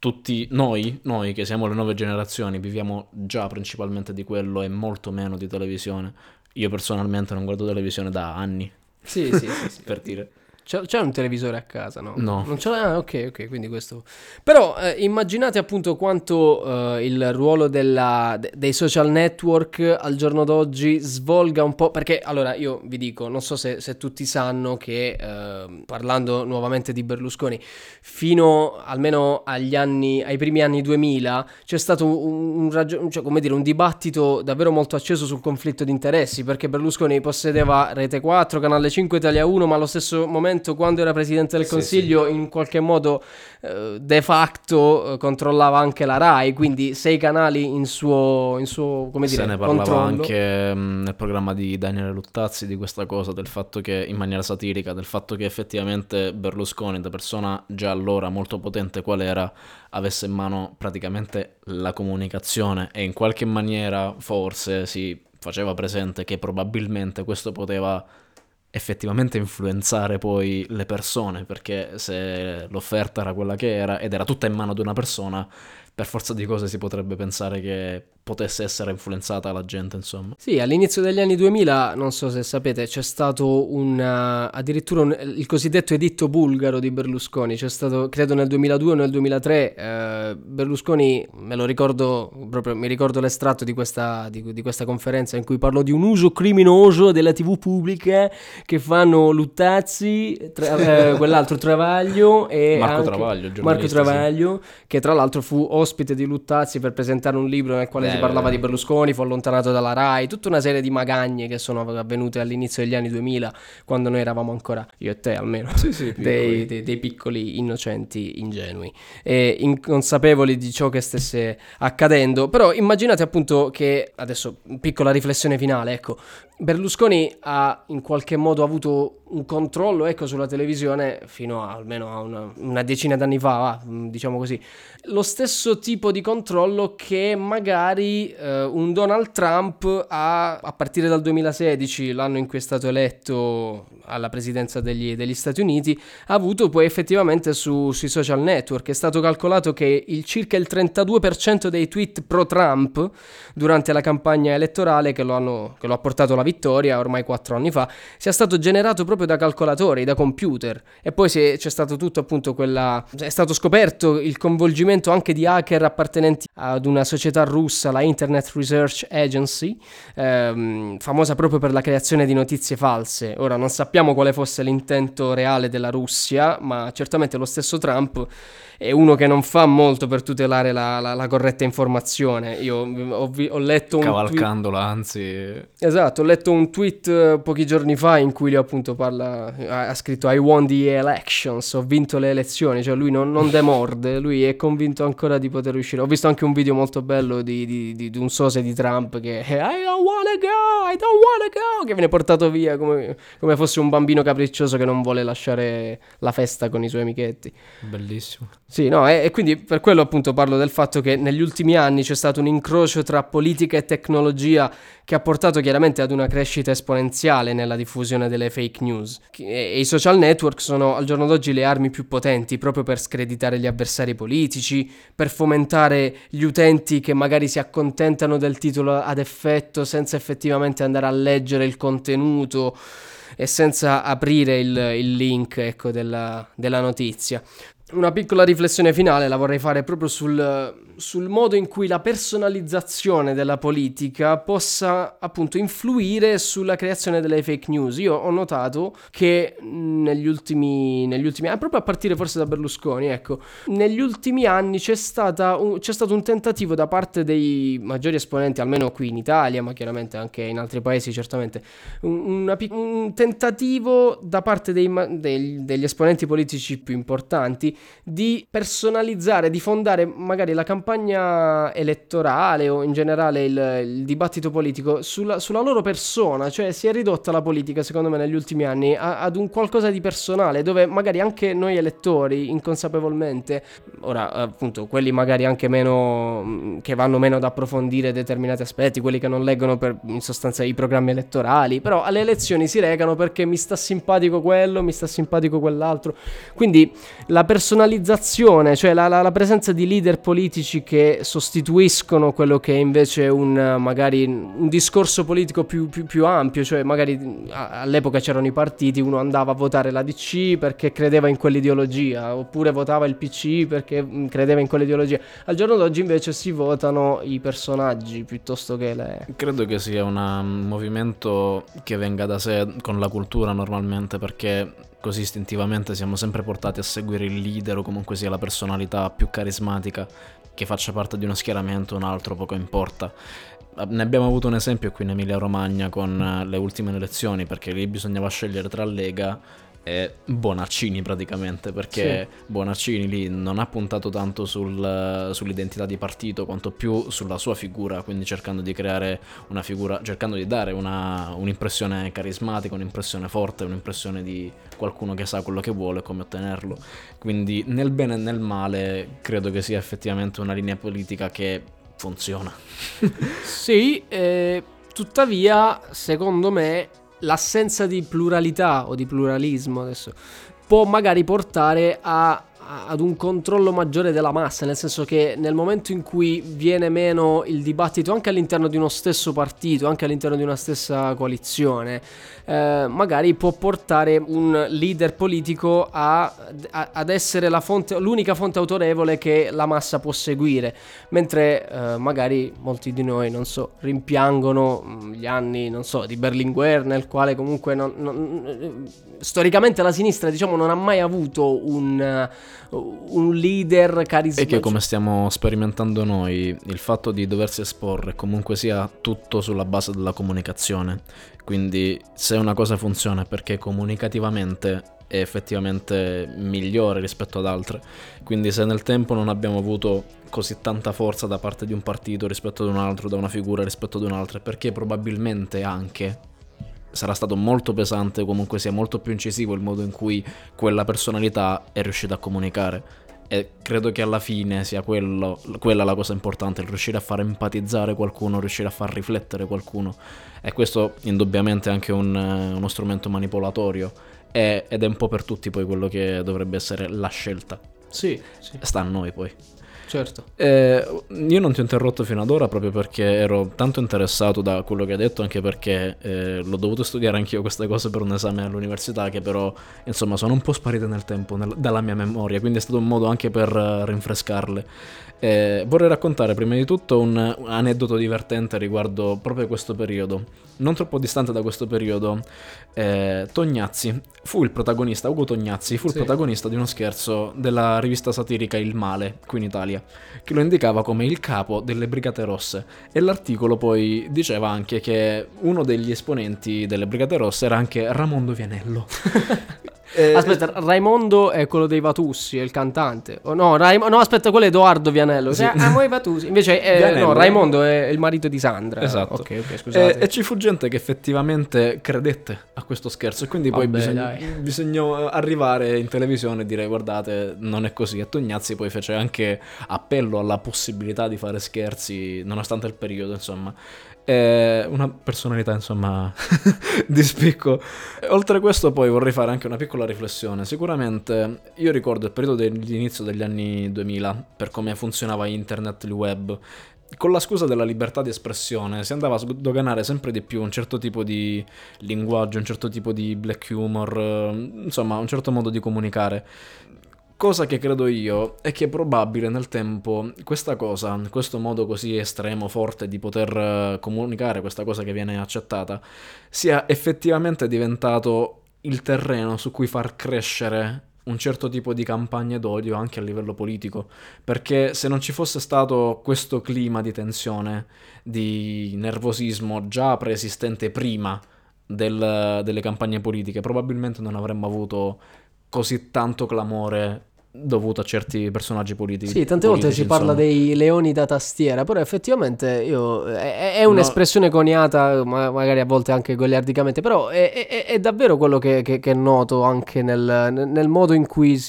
tutti noi, noi che siamo le nuove generazioni, viviamo già principalmente di quello e molto meno di televisione. Io personalmente non guardo televisione da anni. Sì, sì, sì, sì. per dire. C'è, c'è, un televisore a casa, no? No. Non c'è, ah, ok, ok, quindi questo... Però eh, immaginate appunto quanto eh, il ruolo della, de, dei social network al giorno d'oggi svolga un po'... Perché allora io vi dico, non so se, se tutti sanno che, eh, parlando nuovamente di Berlusconi, fino almeno agli anni, ai primi anni 2000 c'è stato un, un, ragion- cioè, come dire, un dibattito davvero molto acceso sul conflitto di interessi, perché Berlusconi possedeva Rete 4, Canale 5, Italia 1, ma allo stesso momento momento, quando era presidente del Consiglio, sì, sì. in qualche modo eh, de facto eh, controllava anche la RAI, quindi sei canali in suo, in suo come dire, Se ne parlava controllo. anche mh, mm, nel programma di Daniele Luttazzi di questa cosa, del fatto che, in maniera satirica, del fatto che effettivamente Berlusconi, da persona già allora molto potente qual era, avesse in mano praticamente la comunicazione e in qualche maniera forse si faceva presente che probabilmente questo poteva effettivamente influenzare poi le persone, perché se l'offerta era quella che era ed era tutta in mano di una persona, per forza di cose si potrebbe pensare che potesse essere influenzata la gente, insomma. Sì, all'inizio degli anni 2000, non so se sapete, c'è stato un uh, addirittura un, il cosiddetto editto bulgaro di Berlusconi, c'è stato credo nel 2002 o nel 2003 uh, Berlusconi, me lo ricordo proprio, mi ricordo l'estratto di questa, di, di questa conferenza in cui parlò di un uso criminoso della TV pubblica che fanno Luttazzi, tra, uh, quell'altro Travaglio e Marco Travaglio, Marco Travaglio, sì. che tra l'altro fu ospite di Luttazzi per presentare un libro nel quale Beh, si parlava di Berlusconi, fu allontanato dalla RAI, tutta una serie di magagne che sono avvenute all'inizio degli anni 2000, quando noi eravamo ancora, io e te almeno, sì, sì, dei, dei, dei, piccoli innocenti ingenui, e inconsapevoli di ciò che stesse accadendo. Però immaginate appunto che, adesso piccola riflessione finale, ecco, Berlusconi ha in qualche modo avuto un controllo ecco, sulla televisione fino a almeno a una, una decina d'anni fa, diciamo così. Lo stesso tipo di controllo che magari eh, un Donald Trump ha a partire dal 2016, l'anno in cui è stato eletto alla presidenza degli, degli Stati Uniti, ha avuto poi effettivamente su, sui social network. È stato calcolato che il, circa il 32% dei tweet pro Trump durante la campagna elettorale che lo, hanno, che lo ha portato alla vittoria ormai quattro anni fa sia stato generato proprio da calcolatori, da computer. E poi è, c'è stato tutto appunto quella... è stato scoperto il coinvolgimento anche di hacker appartenenti ad una società russa, la Internet Research Agency, ehm, famosa proprio per la creazione di notizie false. Ora non sappiamo quale fosse l'intento reale della Russia, ma certamente lo stesso Trump è uno che non fa molto per tutelare la, la, la corretta informazione. Io ho, ho letto un Cavalcandola, anzi. Esatto, ho letto un tweet eh, pochi giorni fa in cui lui appunto parla, ha scritto I won the elections, ho vinto le elezioni, cioè lui non, non demorde, lui è convinto ancora di poter uscire. Ho visto anche un video molto bello di, di, di, di un sose di Trump che I don't wanna go, I don't wanna go, che viene portato via come, come fosse un bambino capriccioso che non vuole lasciare la festa con i suoi amichetti. Bellissimo. Sì, no, e, e, quindi per quello appunto parlo del fatto che negli ultimi anni c'è stato un incrocio tra politica e tecnologia che ha portato chiaramente ad una crescita esponenziale nella diffusione delle fake news. E i social network sono al giorno d'oggi le armi più potenti proprio per screditare gli avversari politici, per fomentare gli utenti che magari si accontentano del titolo ad effetto senza effettivamente andare a leggere il contenuto e senza aprire il, il link ecco, della, della notizia. Una piccola riflessione finale la vorrei fare proprio sul, sul modo in cui la personalizzazione della politica possa appunto influire sulla creazione delle fake news. Io ho notato che negli ultimi, negli ultimi anni, proprio a partire forse da Berlusconi, ecco, negli ultimi anni c'è, un, c'è stato un tentativo da parte dei maggiori esponenti, almeno qui in Italia, ma chiaramente anche in altri paesi certamente, un, una, un tentativo da parte dei, dei, degli esponenti politici più importanti di personalizzare, di fondare magari la campagna elettorale o in generale il, il dibattito politico sulla, sulla, loro persona, cioè si è ridotta la politica secondo me negli ultimi anni a, ad un qualcosa di personale dove magari anche noi elettori inconsapevolmente, ora appunto quelli magari anche meno che vanno meno ad approfondire determinati aspetti, quelli che non leggono per, in sostanza i programmi elettorali, però alle elezioni si recano perché mi sta simpatico quello, mi sta simpatico quell'altro. Quindi la personalizzazione, cioè la, la, la presenza di leader politici che sostituiscono quello che è invece un magari un discorso politico più, più, più ampio, cioè magari all'epoca c'erano i partiti, uno andava a votare la DC perché credeva in quell'ideologia, oppure votava il PC perché credeva in quell'ideologia. Al giorno d'oggi invece si votano i personaggi piuttosto che le... Credo che sia una, un movimento che venga da sé con la cultura normalmente perché così istintivamente siamo sempre portati a seguire il leader o comunque sia la personalità più carismatica che faccia parte di uno schieramento o un altro, poco importa. Ne abbiamo avuto un esempio qui in Emilia Romagna con eh, le ultime elezioni perché lì bisognava scegliere tra Lega è Bonaccini praticamente, perché sì. Bonaccini lì non ha puntato tanto sul, sull'identità di partito quanto più sulla sua figura, quindi cercando di creare una figura, cercando di dare una, un'impressione carismatica, un'impressione forte, un'impressione di qualcuno che sa quello che vuole e come ottenerlo. Quindi nel bene e nel male credo che sia effettivamente una linea politica che funziona. sì, eh, tuttavia secondo me l'assenza di pluralità o di pluralismo adesso può magari portare a ad un controllo maggiore della massa, nel senso che nel momento in cui viene meno il dibattito anche all'interno di uno stesso partito, anche all'interno di una stessa coalizione, eh, magari può portare un leader politico a, a, ad essere fonte, l'unica fonte autorevole che la massa può seguire, mentre eh, magari molti di noi, non so, rimpiangono mm, gli anni, non so, di Berlinguer, nel quale comunque non, non, storicamente la sinistra, diciamo, non ha mai avuto un un leader carismatico. E che come stiamo sperimentando noi, il fatto di doversi esporre comunque sia tutto sulla base della comunicazione. Quindi se una cosa funziona è perché comunicativamente è effettivamente migliore rispetto ad altre. Quindi se nel tempo non abbiamo avuto così tanta forza da parte di un partito rispetto ad un altro, da una figura rispetto ad un'altra, perché probabilmente anche sarà stato molto pesante, comunque sia molto più incisivo il modo in cui quella personalità è riuscita a comunicare. E credo che alla fine sia quello, quella la cosa importante, il riuscire a far empatizzare qualcuno, riuscire a far riflettere qualcuno. E questo indubbiamente è anche un, uno strumento manipolatorio. È, ed è un po' per tutti poi quello che dovrebbe essere la scelta. Sì, sì. Sta a noi poi. Certo. Eh, io non ti ho interrotto fino ad ora proprio perché ero tanto interessato da quello che hai detto, anche perché eh, l'ho dovuto studiare anch'io queste cose per un esame all'università che però, insomma, sono un po' sparite nel tempo, nel, dalla mia memoria, quindi è stato un modo anche per uh, rinfrescarle. Eh, vorrei raccontare prima di tutto un, un, aneddoto divertente riguardo proprio questo periodo. Non troppo distante da questo periodo, eh, Tognazzi fu il protagonista, Ugo Tognazzi fu sì. il protagonista di uno scherzo della rivista satirica Il Male, qui in Italia, che lo indicava come il capo delle Brigate Rosse. E l'articolo poi diceva anche che uno degli esponenti delle Brigate Rosse era anche Ramondo Vianello. Eh, aspetta, Raimondo è quello dei Vatussi, è il cantante. Oh, no, Raim- no, aspetta, quello è Edoardo Vianello. Sì. amo i Vatussi. Invece, eh, no, Raimondo è il marito di Sandra. Esatto. Ok, ok, scusate. E, e, ci fu gente che effettivamente credette a questo scherzo. E quindi Vabbè, poi bisogna, bisognò arrivare in televisione e dire: guardate, non è così. E Tognazzi poi fece anche appello alla possibilità di fare scherzi, nonostante il periodo, insomma. È una personalità, insomma, di spicco. Oltre a questo, poi vorrei fare anche una piccola riflessione. Sicuramente io ricordo il periodo dell'inizio degli anni 2000, per come funzionava internet, il web. Con la scusa della libertà di espressione si andava a sdoganare sempre di più un certo tipo di linguaggio, un certo tipo di black humor, insomma, un certo modo di comunicare Cosa che credo io è che è probabile nel tempo questa cosa, questo modo così estremo, forte di poter eh, comunicare, questa cosa che viene accettata, sia effettivamente diventato il terreno su cui far crescere un certo tipo di campagne d'odio anche a livello politico, perché se non ci fosse stato questo clima di tensione, di nervosismo già preesistente prima del, delle campagne politiche, probabilmente non avremmo avuto così tanto clamore dovuto a certi personaggi politici. Sì, tante volte si parla dei leoni da tastiera, però effettivamente io, è, è un'espressione no. coniata, ma magari a volte anche goliardicamente, però è, è, è davvero quello che, che, che, noto anche nel, nel modo in cui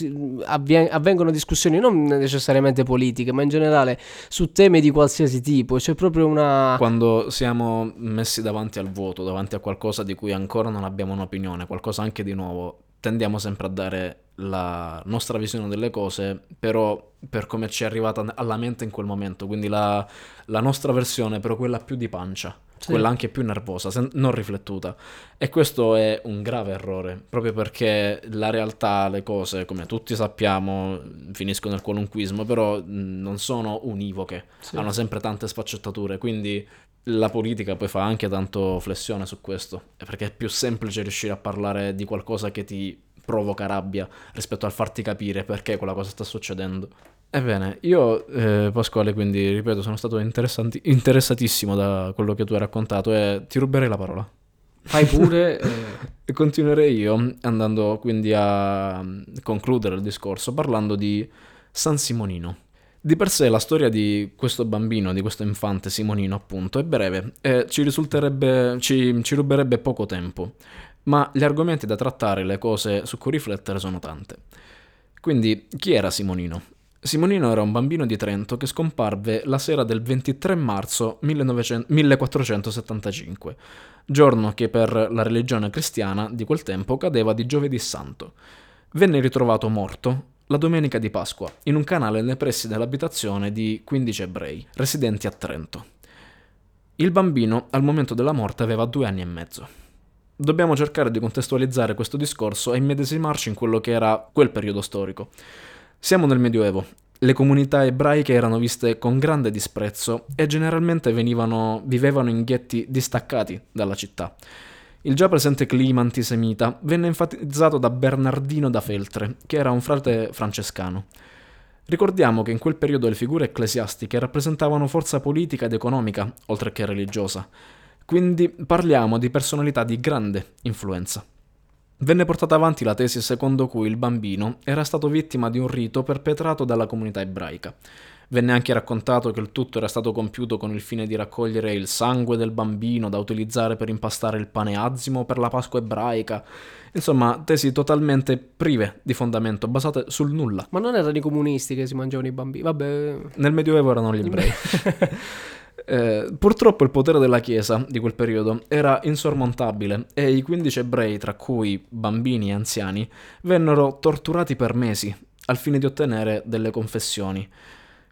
avvien, avvengono discussioni, non necessariamente politiche, ma in generale su temi di qualsiasi tipo. C'è proprio una... Quando siamo messi davanti al vuoto, davanti a qualcosa di cui ancora non abbiamo un'opinione, qualcosa anche di nuovo, tendiamo sempre a dare la nostra visione delle cose, però per come ci è arrivata alla mente in quel momento, quindi la, la nostra versione, però quella più di pancia, sì. quella anche più nervosa, sen- non riflettuta. E questo è un grave errore, proprio perché la realtà, le cose, come tutti sappiamo, finiscono nel qualunquismo, però non sono univoche, sì. hanno sempre tante sfaccettature, quindi la politica poi fa anche tanto flessione su questo, perché è più semplice riuscire a parlare di qualcosa che ti provoca rabbia rispetto al farti capire perché quella cosa sta succedendo. Ebbene, io eh, Pasquale, quindi ripeto, sono stato interessatissimo da quello che tu hai raccontato e ti ruberei la parola. Fai pure. Eh. e continuerei io andando quindi a concludere il discorso parlando di San Simonino. Di per sé la storia di questo bambino, di questo infante Simonino appunto, è breve e ci risulterebbe, ci, ci ruberebbe poco tempo ma gli argomenti da trattare, le cose su cui riflettere sono tante. Quindi, chi era Simonino? Simonino era un bambino di Trento che scomparve la sera del 23 marzo 1900, 1475, giorno che per la religione cristiana di quel tempo cadeva di giovedì santo. Venne ritrovato morto la domenica di Pasqua in un canale nei pressi dell'abitazione di 15 ebrei residenti a Trento. Il bambino al momento della morte aveva due anni e mezzo dobbiamo cercare di contestualizzare questo discorso e immedesimarci in quello che era quel periodo storico. Siamo nel Medioevo. Le comunità ebraiche erano viste con grande disprezzo e generalmente venivano, vivevano in ghetti distaccati dalla città. Il già presente clima antisemita venne enfatizzato da Bernardino da Feltre, che era un frate francescano. Ricordiamo che in quel periodo le figure ecclesiastiche rappresentavano forza politica ed economica, oltre che religiosa. Quindi parliamo di personalità di grande influenza. Venne portata avanti la tesi secondo cui il bambino era stato vittima di un rito perpetrato dalla comunità ebraica. Venne anche raccontato che il tutto era stato compiuto con il fine di raccogliere il sangue del bambino da utilizzare per impastare il pane azimo per la Pasqua ebraica. Insomma, tesi totalmente prive di fondamento, basate sul nulla. Ma non erano i comunisti che si mangiavano i bambini, vabbè. Nel Medioevo erano gli ebrei. Eh, purtroppo il potere della Chiesa di quel periodo era insormontabile e i 15 ebrei, tra cui bambini e anziani, vennero torturati per mesi al fine di ottenere delle confessioni.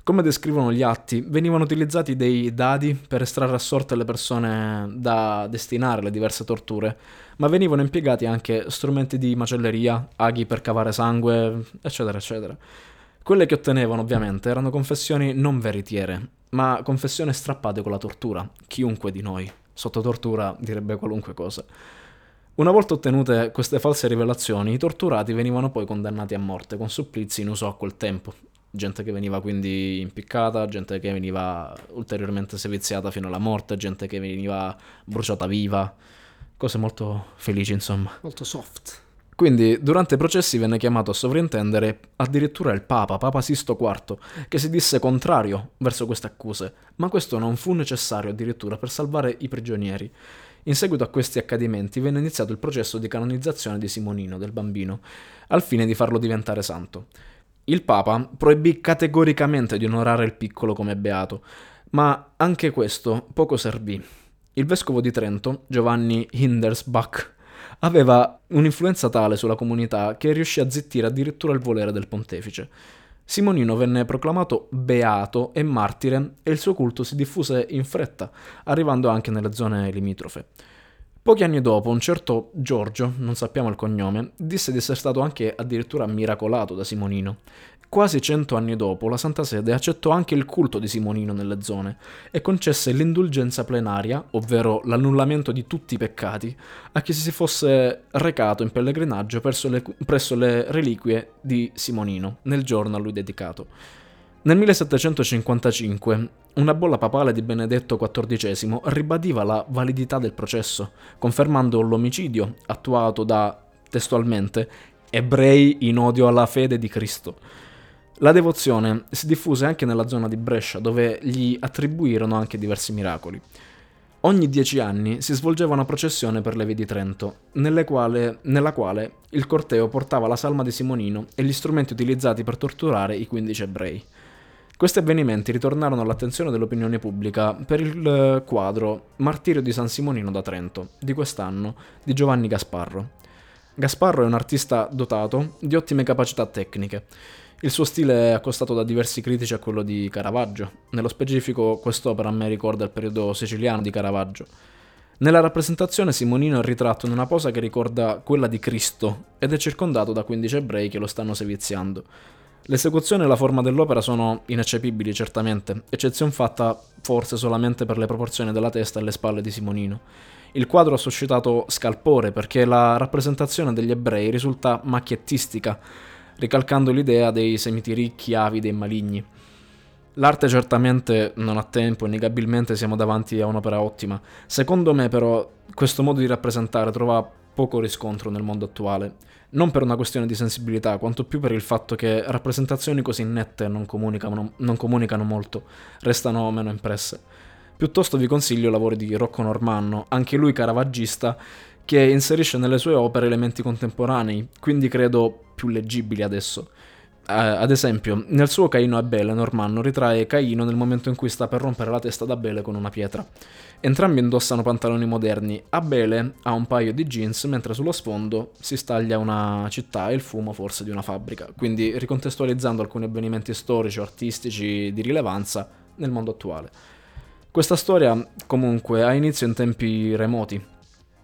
Come descrivono gli atti, venivano utilizzati dei dadi per estrarre a sorte le persone da destinare alle diverse torture, ma venivano impiegati anche strumenti di macelleria, aghi per cavare sangue, eccetera, eccetera. Quelle che ottenevano ovviamente erano confessioni non veritiere, ma confessioni strappate con la tortura. Chiunque di noi, sotto tortura, direbbe qualunque cosa. Una volta ottenute queste false rivelazioni, i torturati venivano poi condannati a morte con supplizi in uso a quel tempo. Gente che veniva quindi impiccata, gente che veniva ulteriormente seviziata fino alla morte, gente che veniva bruciata viva. Cose molto felici, insomma. Molto soft. Quindi durante i processi venne chiamato a sovrintendere addirittura il Papa, Papa Sisto IV, che si disse contrario verso queste accuse, ma questo non fu necessario addirittura per salvare i prigionieri. In seguito a questi accadimenti venne iniziato il processo di canonizzazione di Simonino, del bambino, al fine di farlo diventare santo. Il Papa proibì categoricamente di onorare il piccolo come beato, ma anche questo poco servì. Il vescovo di Trento, Giovanni Hindersbach, aveva un'influenza tale sulla comunità che riuscì a zittire addirittura il volere del pontefice. Simonino venne proclamato beato e martire e il suo culto si diffuse in fretta, arrivando anche nelle zone limitrofe. Pochi anni dopo, un certo Giorgio, non sappiamo il cognome, disse di essere stato anche addirittura miracolato da Simonino. Quasi cento anni dopo, la Santa Sede accettò anche il culto di Simonino nelle zone e concesse l'indulgenza plenaria, ovvero l'annullamento di tutti i peccati, a chi si fosse recato in pellegrinaggio presso le, presso le reliquie di Simonino, nel giorno a lui dedicato. Nel 1755 una bolla papale di Benedetto XIV ribadiva la validità del processo, confermando l'omicidio attuato da, testualmente, ebrei in odio alla fede di Cristo. La devozione si diffuse anche nella zona di Brescia, dove gli attribuirono anche diversi miracoli. Ogni dieci anni si svolgeva una processione per le vie di Trento, quale, nella quale il corteo portava la salma di Simonino e gli strumenti utilizzati per torturare i 15 ebrei. Questi avvenimenti ritornarono all'attenzione dell'opinione pubblica per il eh, quadro Martirio di San Simonino da Trento, di quest'anno, di Giovanni Gasparro. Gasparro è un artista dotato di ottime capacità tecniche. Il suo stile è accostato da diversi critici a quello di Caravaggio. Nello specifico, quest'opera a me ricorda il periodo siciliano di Caravaggio. Nella rappresentazione Simonino è ritratto in una posa che ricorda quella di Cristo ed è circondato da 15 ebrei che lo stanno seviziando. L'esecuzione e la forma dell'opera sono ineccepibili certamente, eccezione fatta forse solamente per le proporzioni della testa e le spalle di Simonino. Il quadro ha suscitato scalpore perché la rappresentazione degli ebrei risulta macchiettistica, ricalcando l'idea dei semiti ricchi, avidi e maligni. L'arte certamente non ha tempo, innegabilmente siamo davanti a un'opera ottima. Secondo me però questo modo di rappresentare trova poco riscontro nel mondo attuale, non per una questione di sensibilità, quanto più per il fatto che rappresentazioni così nette non comunicano, non comunicano molto, restano meno impresse. Piuttosto vi consiglio lavori di Rocco Normanno, anche lui caravaggista, che inserisce nelle sue opere elementi contemporanei, quindi credo più leggibili adesso. Uh, ad esempio, nel suo Caino e Abele, Normanno ritrae Caino nel momento in cui sta per rompere la testa ad Abele con una pietra. Entrambi indossano pantaloni moderni. Abele ha un paio di jeans, mentre sullo sfondo si staglia una città e il fumo forse di una fabbrica. Quindi ricontestualizzando alcuni avvenimenti storici o artistici di rilevanza nel mondo attuale. Questa storia comunque ha inizio in tempi remoti,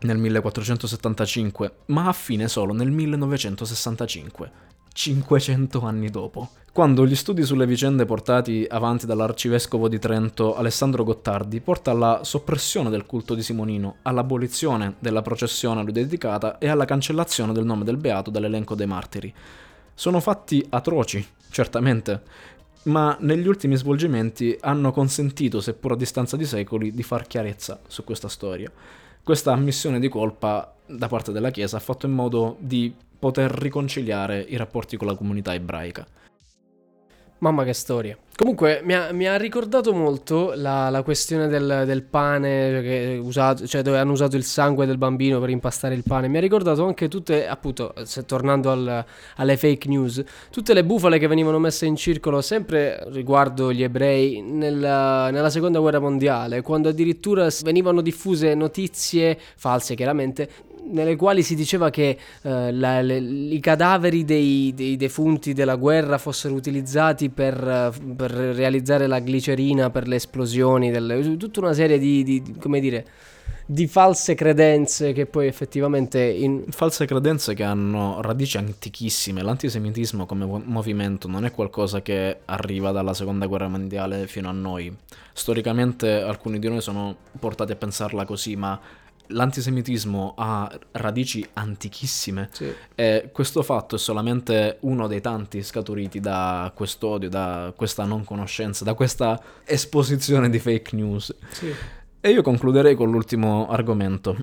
nel 1475, ma a fine solo nel 1965, 500 anni dopo, quando gli studi sulle vicende portati avanti dall'arcivescovo di Trento Alessandro Gottardi porta alla soppressione del culto di Simonino, all'abolizione della processione a lui dedicata e alla cancellazione del nome del beato dall'elenco dei martiri. Sono fatti atroci, certamente, ma negli ultimi svolgimenti hanno consentito, seppur a distanza di secoli, di far chiarezza su questa storia. Questa ammissione di colpa da parte della Chiesa ha fatto in modo di poter riconciliare i rapporti con la comunità ebraica. Mamma che storia. Comunque mi ha, mi ha ricordato molto la, la questione del, del pane, usato, cioè dove hanno usato il sangue del bambino per impastare il pane. Mi ha ricordato anche tutte, appunto, se, tornando al, alle fake news, tutte le bufale che venivano messe in circolo sempre riguardo gli ebrei nella, nella seconda guerra mondiale, quando addirittura venivano diffuse notizie false chiaramente nelle quali si diceva che eh, la, le, i cadaveri dei, dei, defunti della guerra fossero utilizzati per, per, realizzare la glicerina per le esplosioni, delle, tutta una serie di, di, come dire, di false credenze che poi effettivamente... In... False credenze che hanno radici antichissime. L'antisemitismo come movimento non è qualcosa che arriva dalla seconda guerra mondiale fino a noi. Storicamente alcuni di noi sono portati a pensarla così, ma l'antisemitismo ha radici antichissime sì. e questo fatto è solamente uno dei tanti scaturiti da quest'odio, da questa non conoscenza, da questa esposizione di fake news. Sì. E io concluderei con l'ultimo argomento.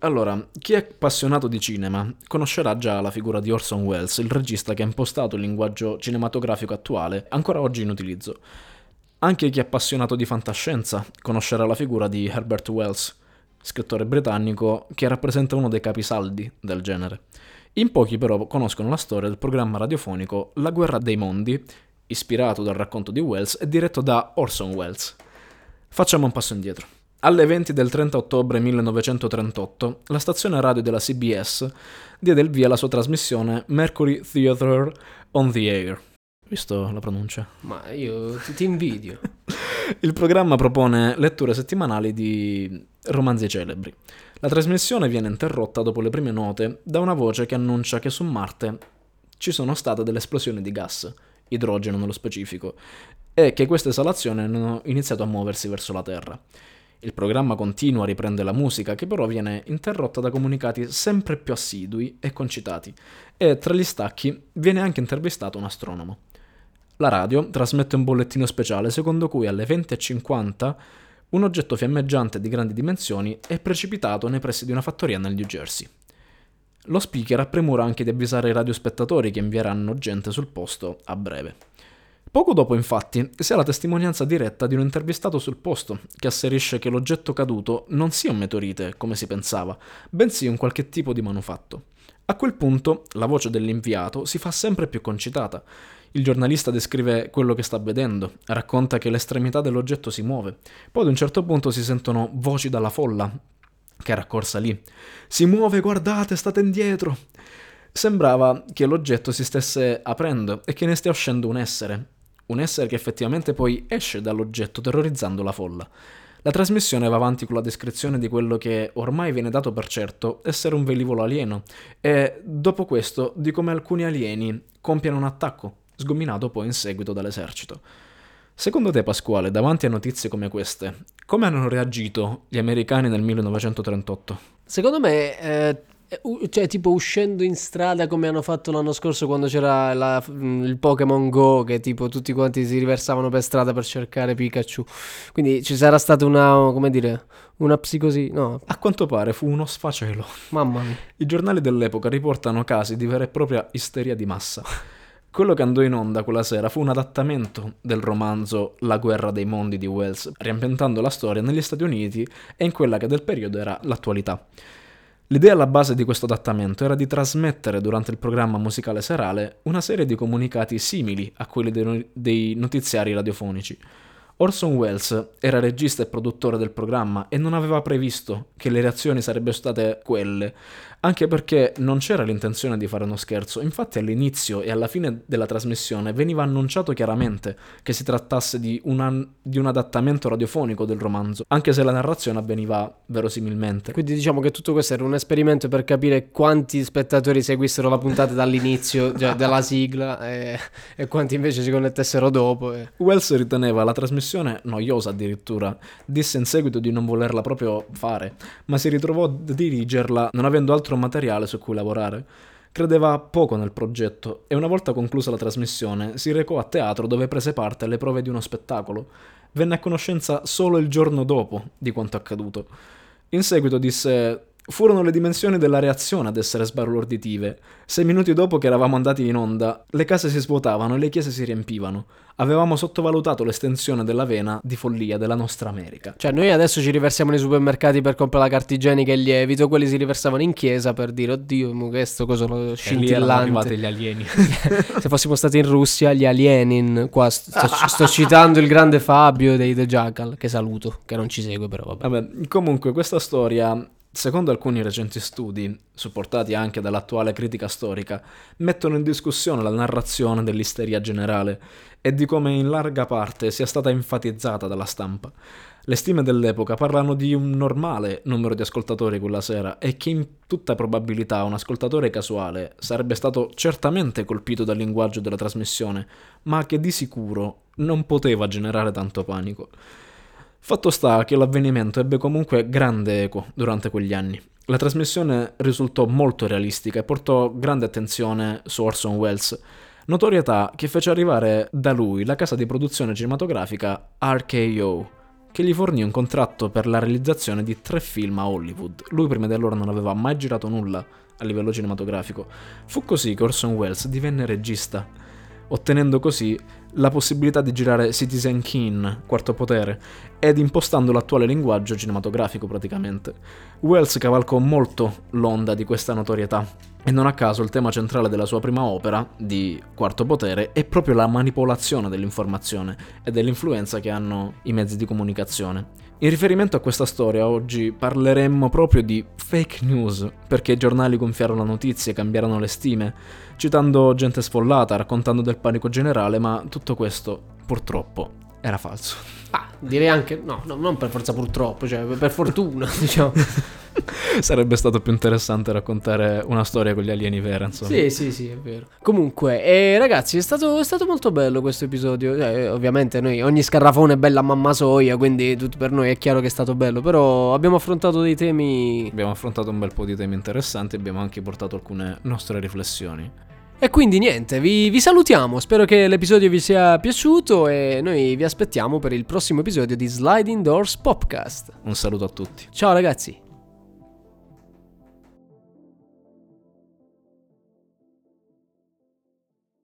Allora, chi è appassionato di cinema conoscerà già la figura di Orson Welles, il regista che ha impostato il linguaggio cinematografico attuale, ancora oggi in utilizzo. Anche chi è appassionato di fantascienza conoscerà la figura di Herbert Wells, scrittore britannico che rappresenta uno dei capisaldi del genere. In pochi però conoscono la storia del programma radiofonico La guerra dei mondi, ispirato dal racconto di Wells e diretto da Orson Welles. Facciamo un passo indietro. Alle 20 del 30 ottobre 1938, la stazione radio della CBS diede il via alla sua trasmissione Mercury Theatre on the Air. Visto la pronuncia? Ma io ti, ti invidio. Il programma propone letture settimanali di romanzi celebri. La trasmissione viene interrotta dopo le prime note da una voce che annuncia che su Marte ci sono state delle esplosioni di gas, idrogeno nello specifico, e che queste esalazioni hanno iniziato a muoversi verso la Terra. Il programma continua a riprendere la musica, che però viene interrotta da comunicati sempre più assidui e concitati, e tra gli stacchi viene anche intervistato un astronomo. La radio trasmette un bollettino speciale secondo cui alle 20.50 un oggetto fiammeggiante di grandi dimensioni è precipitato nei pressi di una fattoria nel New Jersey. Lo speaker ha premura anche di avvisare i radiospettatori che invieranno gente sul posto a breve. Poco dopo, infatti, si ha la testimonianza diretta di un intervistato sul posto che asserisce che l'oggetto caduto non sia un meteorite, come si pensava, bensì un qualche tipo di manufatto. A quel punto la voce dell'inviato si fa sempre più concitata. Il giornalista descrive quello che sta vedendo, racconta che l'estremità dell'oggetto si muove. Poi ad un certo punto si sentono voci dalla folla, che era accorsa lì. Si muove, guardate, state indietro. Sembrava che l'oggetto si stesse aprendo e che ne stia uscendo un essere, un essere che effettivamente poi esce dall'oggetto terrorizzando la folla. La trasmissione va avanti con la descrizione di quello che ormai viene dato per certo essere un velivolo alieno e dopo questo di come alcuni alieni compiano un attacco, sgominato poi in seguito dall'esercito. Secondo te Pasquale, davanti a notizie come queste, come hanno reagito gli americani nel 1938? Secondo me eh, cioè, tipo uscendo in strada come hanno fatto l'anno scorso quando c'era la, mm, il Pokémon Go, che tipo tutti quanti si riversavano per strada per cercare Pikachu. Quindi ci sarà stata una, come dire, una psicosi. No. A quanto pare fu uno sfacelo. Mamma mia. I giornali dell'epoca riportano casi di vera e propria isteria di massa. Quello che andò in onda quella sera fu un adattamento del romanzo La guerra dei mondi di Wells, riambientando la storia negli Stati Uniti e in quella che del periodo era l'attualità. L'idea alla base di questo adattamento era di trasmettere durante il programma musicale serale una serie di comunicati simili a quelli dei, notiziari radiofonici. Orson Welles era regista e produttore del programma e non aveva previsto che le reazioni sarebbero state quelle, anche perché non c'era l'intenzione di fare uno scherzo, infatti all'inizio e alla fine della trasmissione veniva annunciato chiaramente che si trattasse di, una, di un adattamento radiofonico del romanzo, anche se la narrazione avveniva verosimilmente. Quindi diciamo che tutto questo era un esperimento per capire quanti spettatori seguissero la puntata dall'inizio, cioè dalla sigla, e, e, quanti invece si connettessero dopo. E... Wells riteneva la trasmissione noiosa addirittura, disse in seguito di non volerla proprio fare, ma si ritrovò a dirigerla non avendo altro altro materiale su cui lavorare. Credeva poco nel progetto e una volta conclusa la trasmissione si recò a teatro dove prese parte alle prove di uno spettacolo. Venne a conoscenza solo il giorno dopo di quanto accaduto. In seguito disse Furono le dimensioni della reazione ad essere sbalorditive. Sei minuti dopo che eravamo andati in onda, le case si svuotavano e le chiese si riempivano. Avevamo sottovalutato l'estensione della vena di follia della nostra America. Cioè, noi adesso ci riversiamo nei supermercati per comprare la carta igienica e il lievito, quelli si riversavano in chiesa per dire, oddio, questo cosa lo scintillante. E gli alieni. Se fossimo stati in Russia, gli alienin, qua sto, sto citando il grande Fabio dei The Jackal, che saluto, che non ci segue però, vabbè. Vabbè, comunque questa storia secondo alcuni recenti studi, supportati anche dall'attuale critica storica, mettono in discussione la narrazione dell'isteria generale e di come in larga parte sia stata enfatizzata dalla stampa. Le stime dell'epoca parlano di un normale numero di ascoltatori quella sera e che in tutta probabilità un ascoltatore casuale sarebbe stato certamente colpito dal linguaggio della trasmissione, ma che di sicuro non poteva generare tanto panico. Fatto sta che l'avvenimento ebbe comunque grande eco durante quegli anni. La trasmissione risultò molto realistica e portò grande attenzione su Orson Welles, notorietà che fece arrivare da lui la casa di produzione cinematografica RKO, che gli fornì un contratto per la realizzazione di tre film a Hollywood. Lui prima di allora non aveva mai girato nulla a livello cinematografico. Fu così che Orson Welles divenne regista ottenendo così la possibilità di girare Citizen Kane, quarto potere, ed impostando l'attuale linguaggio cinematografico praticamente. Wells cavalcò molto l'onda di questa notorietà, e non a caso il tema centrale della sua prima opera, di Quarto Potere, è proprio la manipolazione dell'informazione e dell'influenza che hanno i mezzi di comunicazione. In riferimento a questa storia, oggi parleremmo proprio di fake news, perché i giornali gonfiarono notizie, cambiarono le stime, citando gente sfollata, raccontando del panico generale, ma tutto questo, purtroppo, era falso. Ah, direi anche, no, no non per forza purtroppo, cioè per fortuna, diciamo. Sarebbe stato più interessante raccontare una storia con gli alieni vera, insomma. Sì, sì, sì, è vero. Comunque, eh, ragazzi, è stato, è stato molto bello questo episodio. Eh, ovviamente noi, ogni scarrafone è bella mamma soia, quindi tutto per noi è chiaro che è stato bello, però abbiamo affrontato dei temi... Abbiamo affrontato un bel po' di temi interessanti, abbiamo anche portato alcune nostre riflessioni. E quindi niente, vi, vi salutiamo, spero che l'episodio vi sia piaciuto e noi vi aspettiamo per il prossimo episodio di Sliding Doors Popcast. Un saluto a tutti. Ciao ragazzi!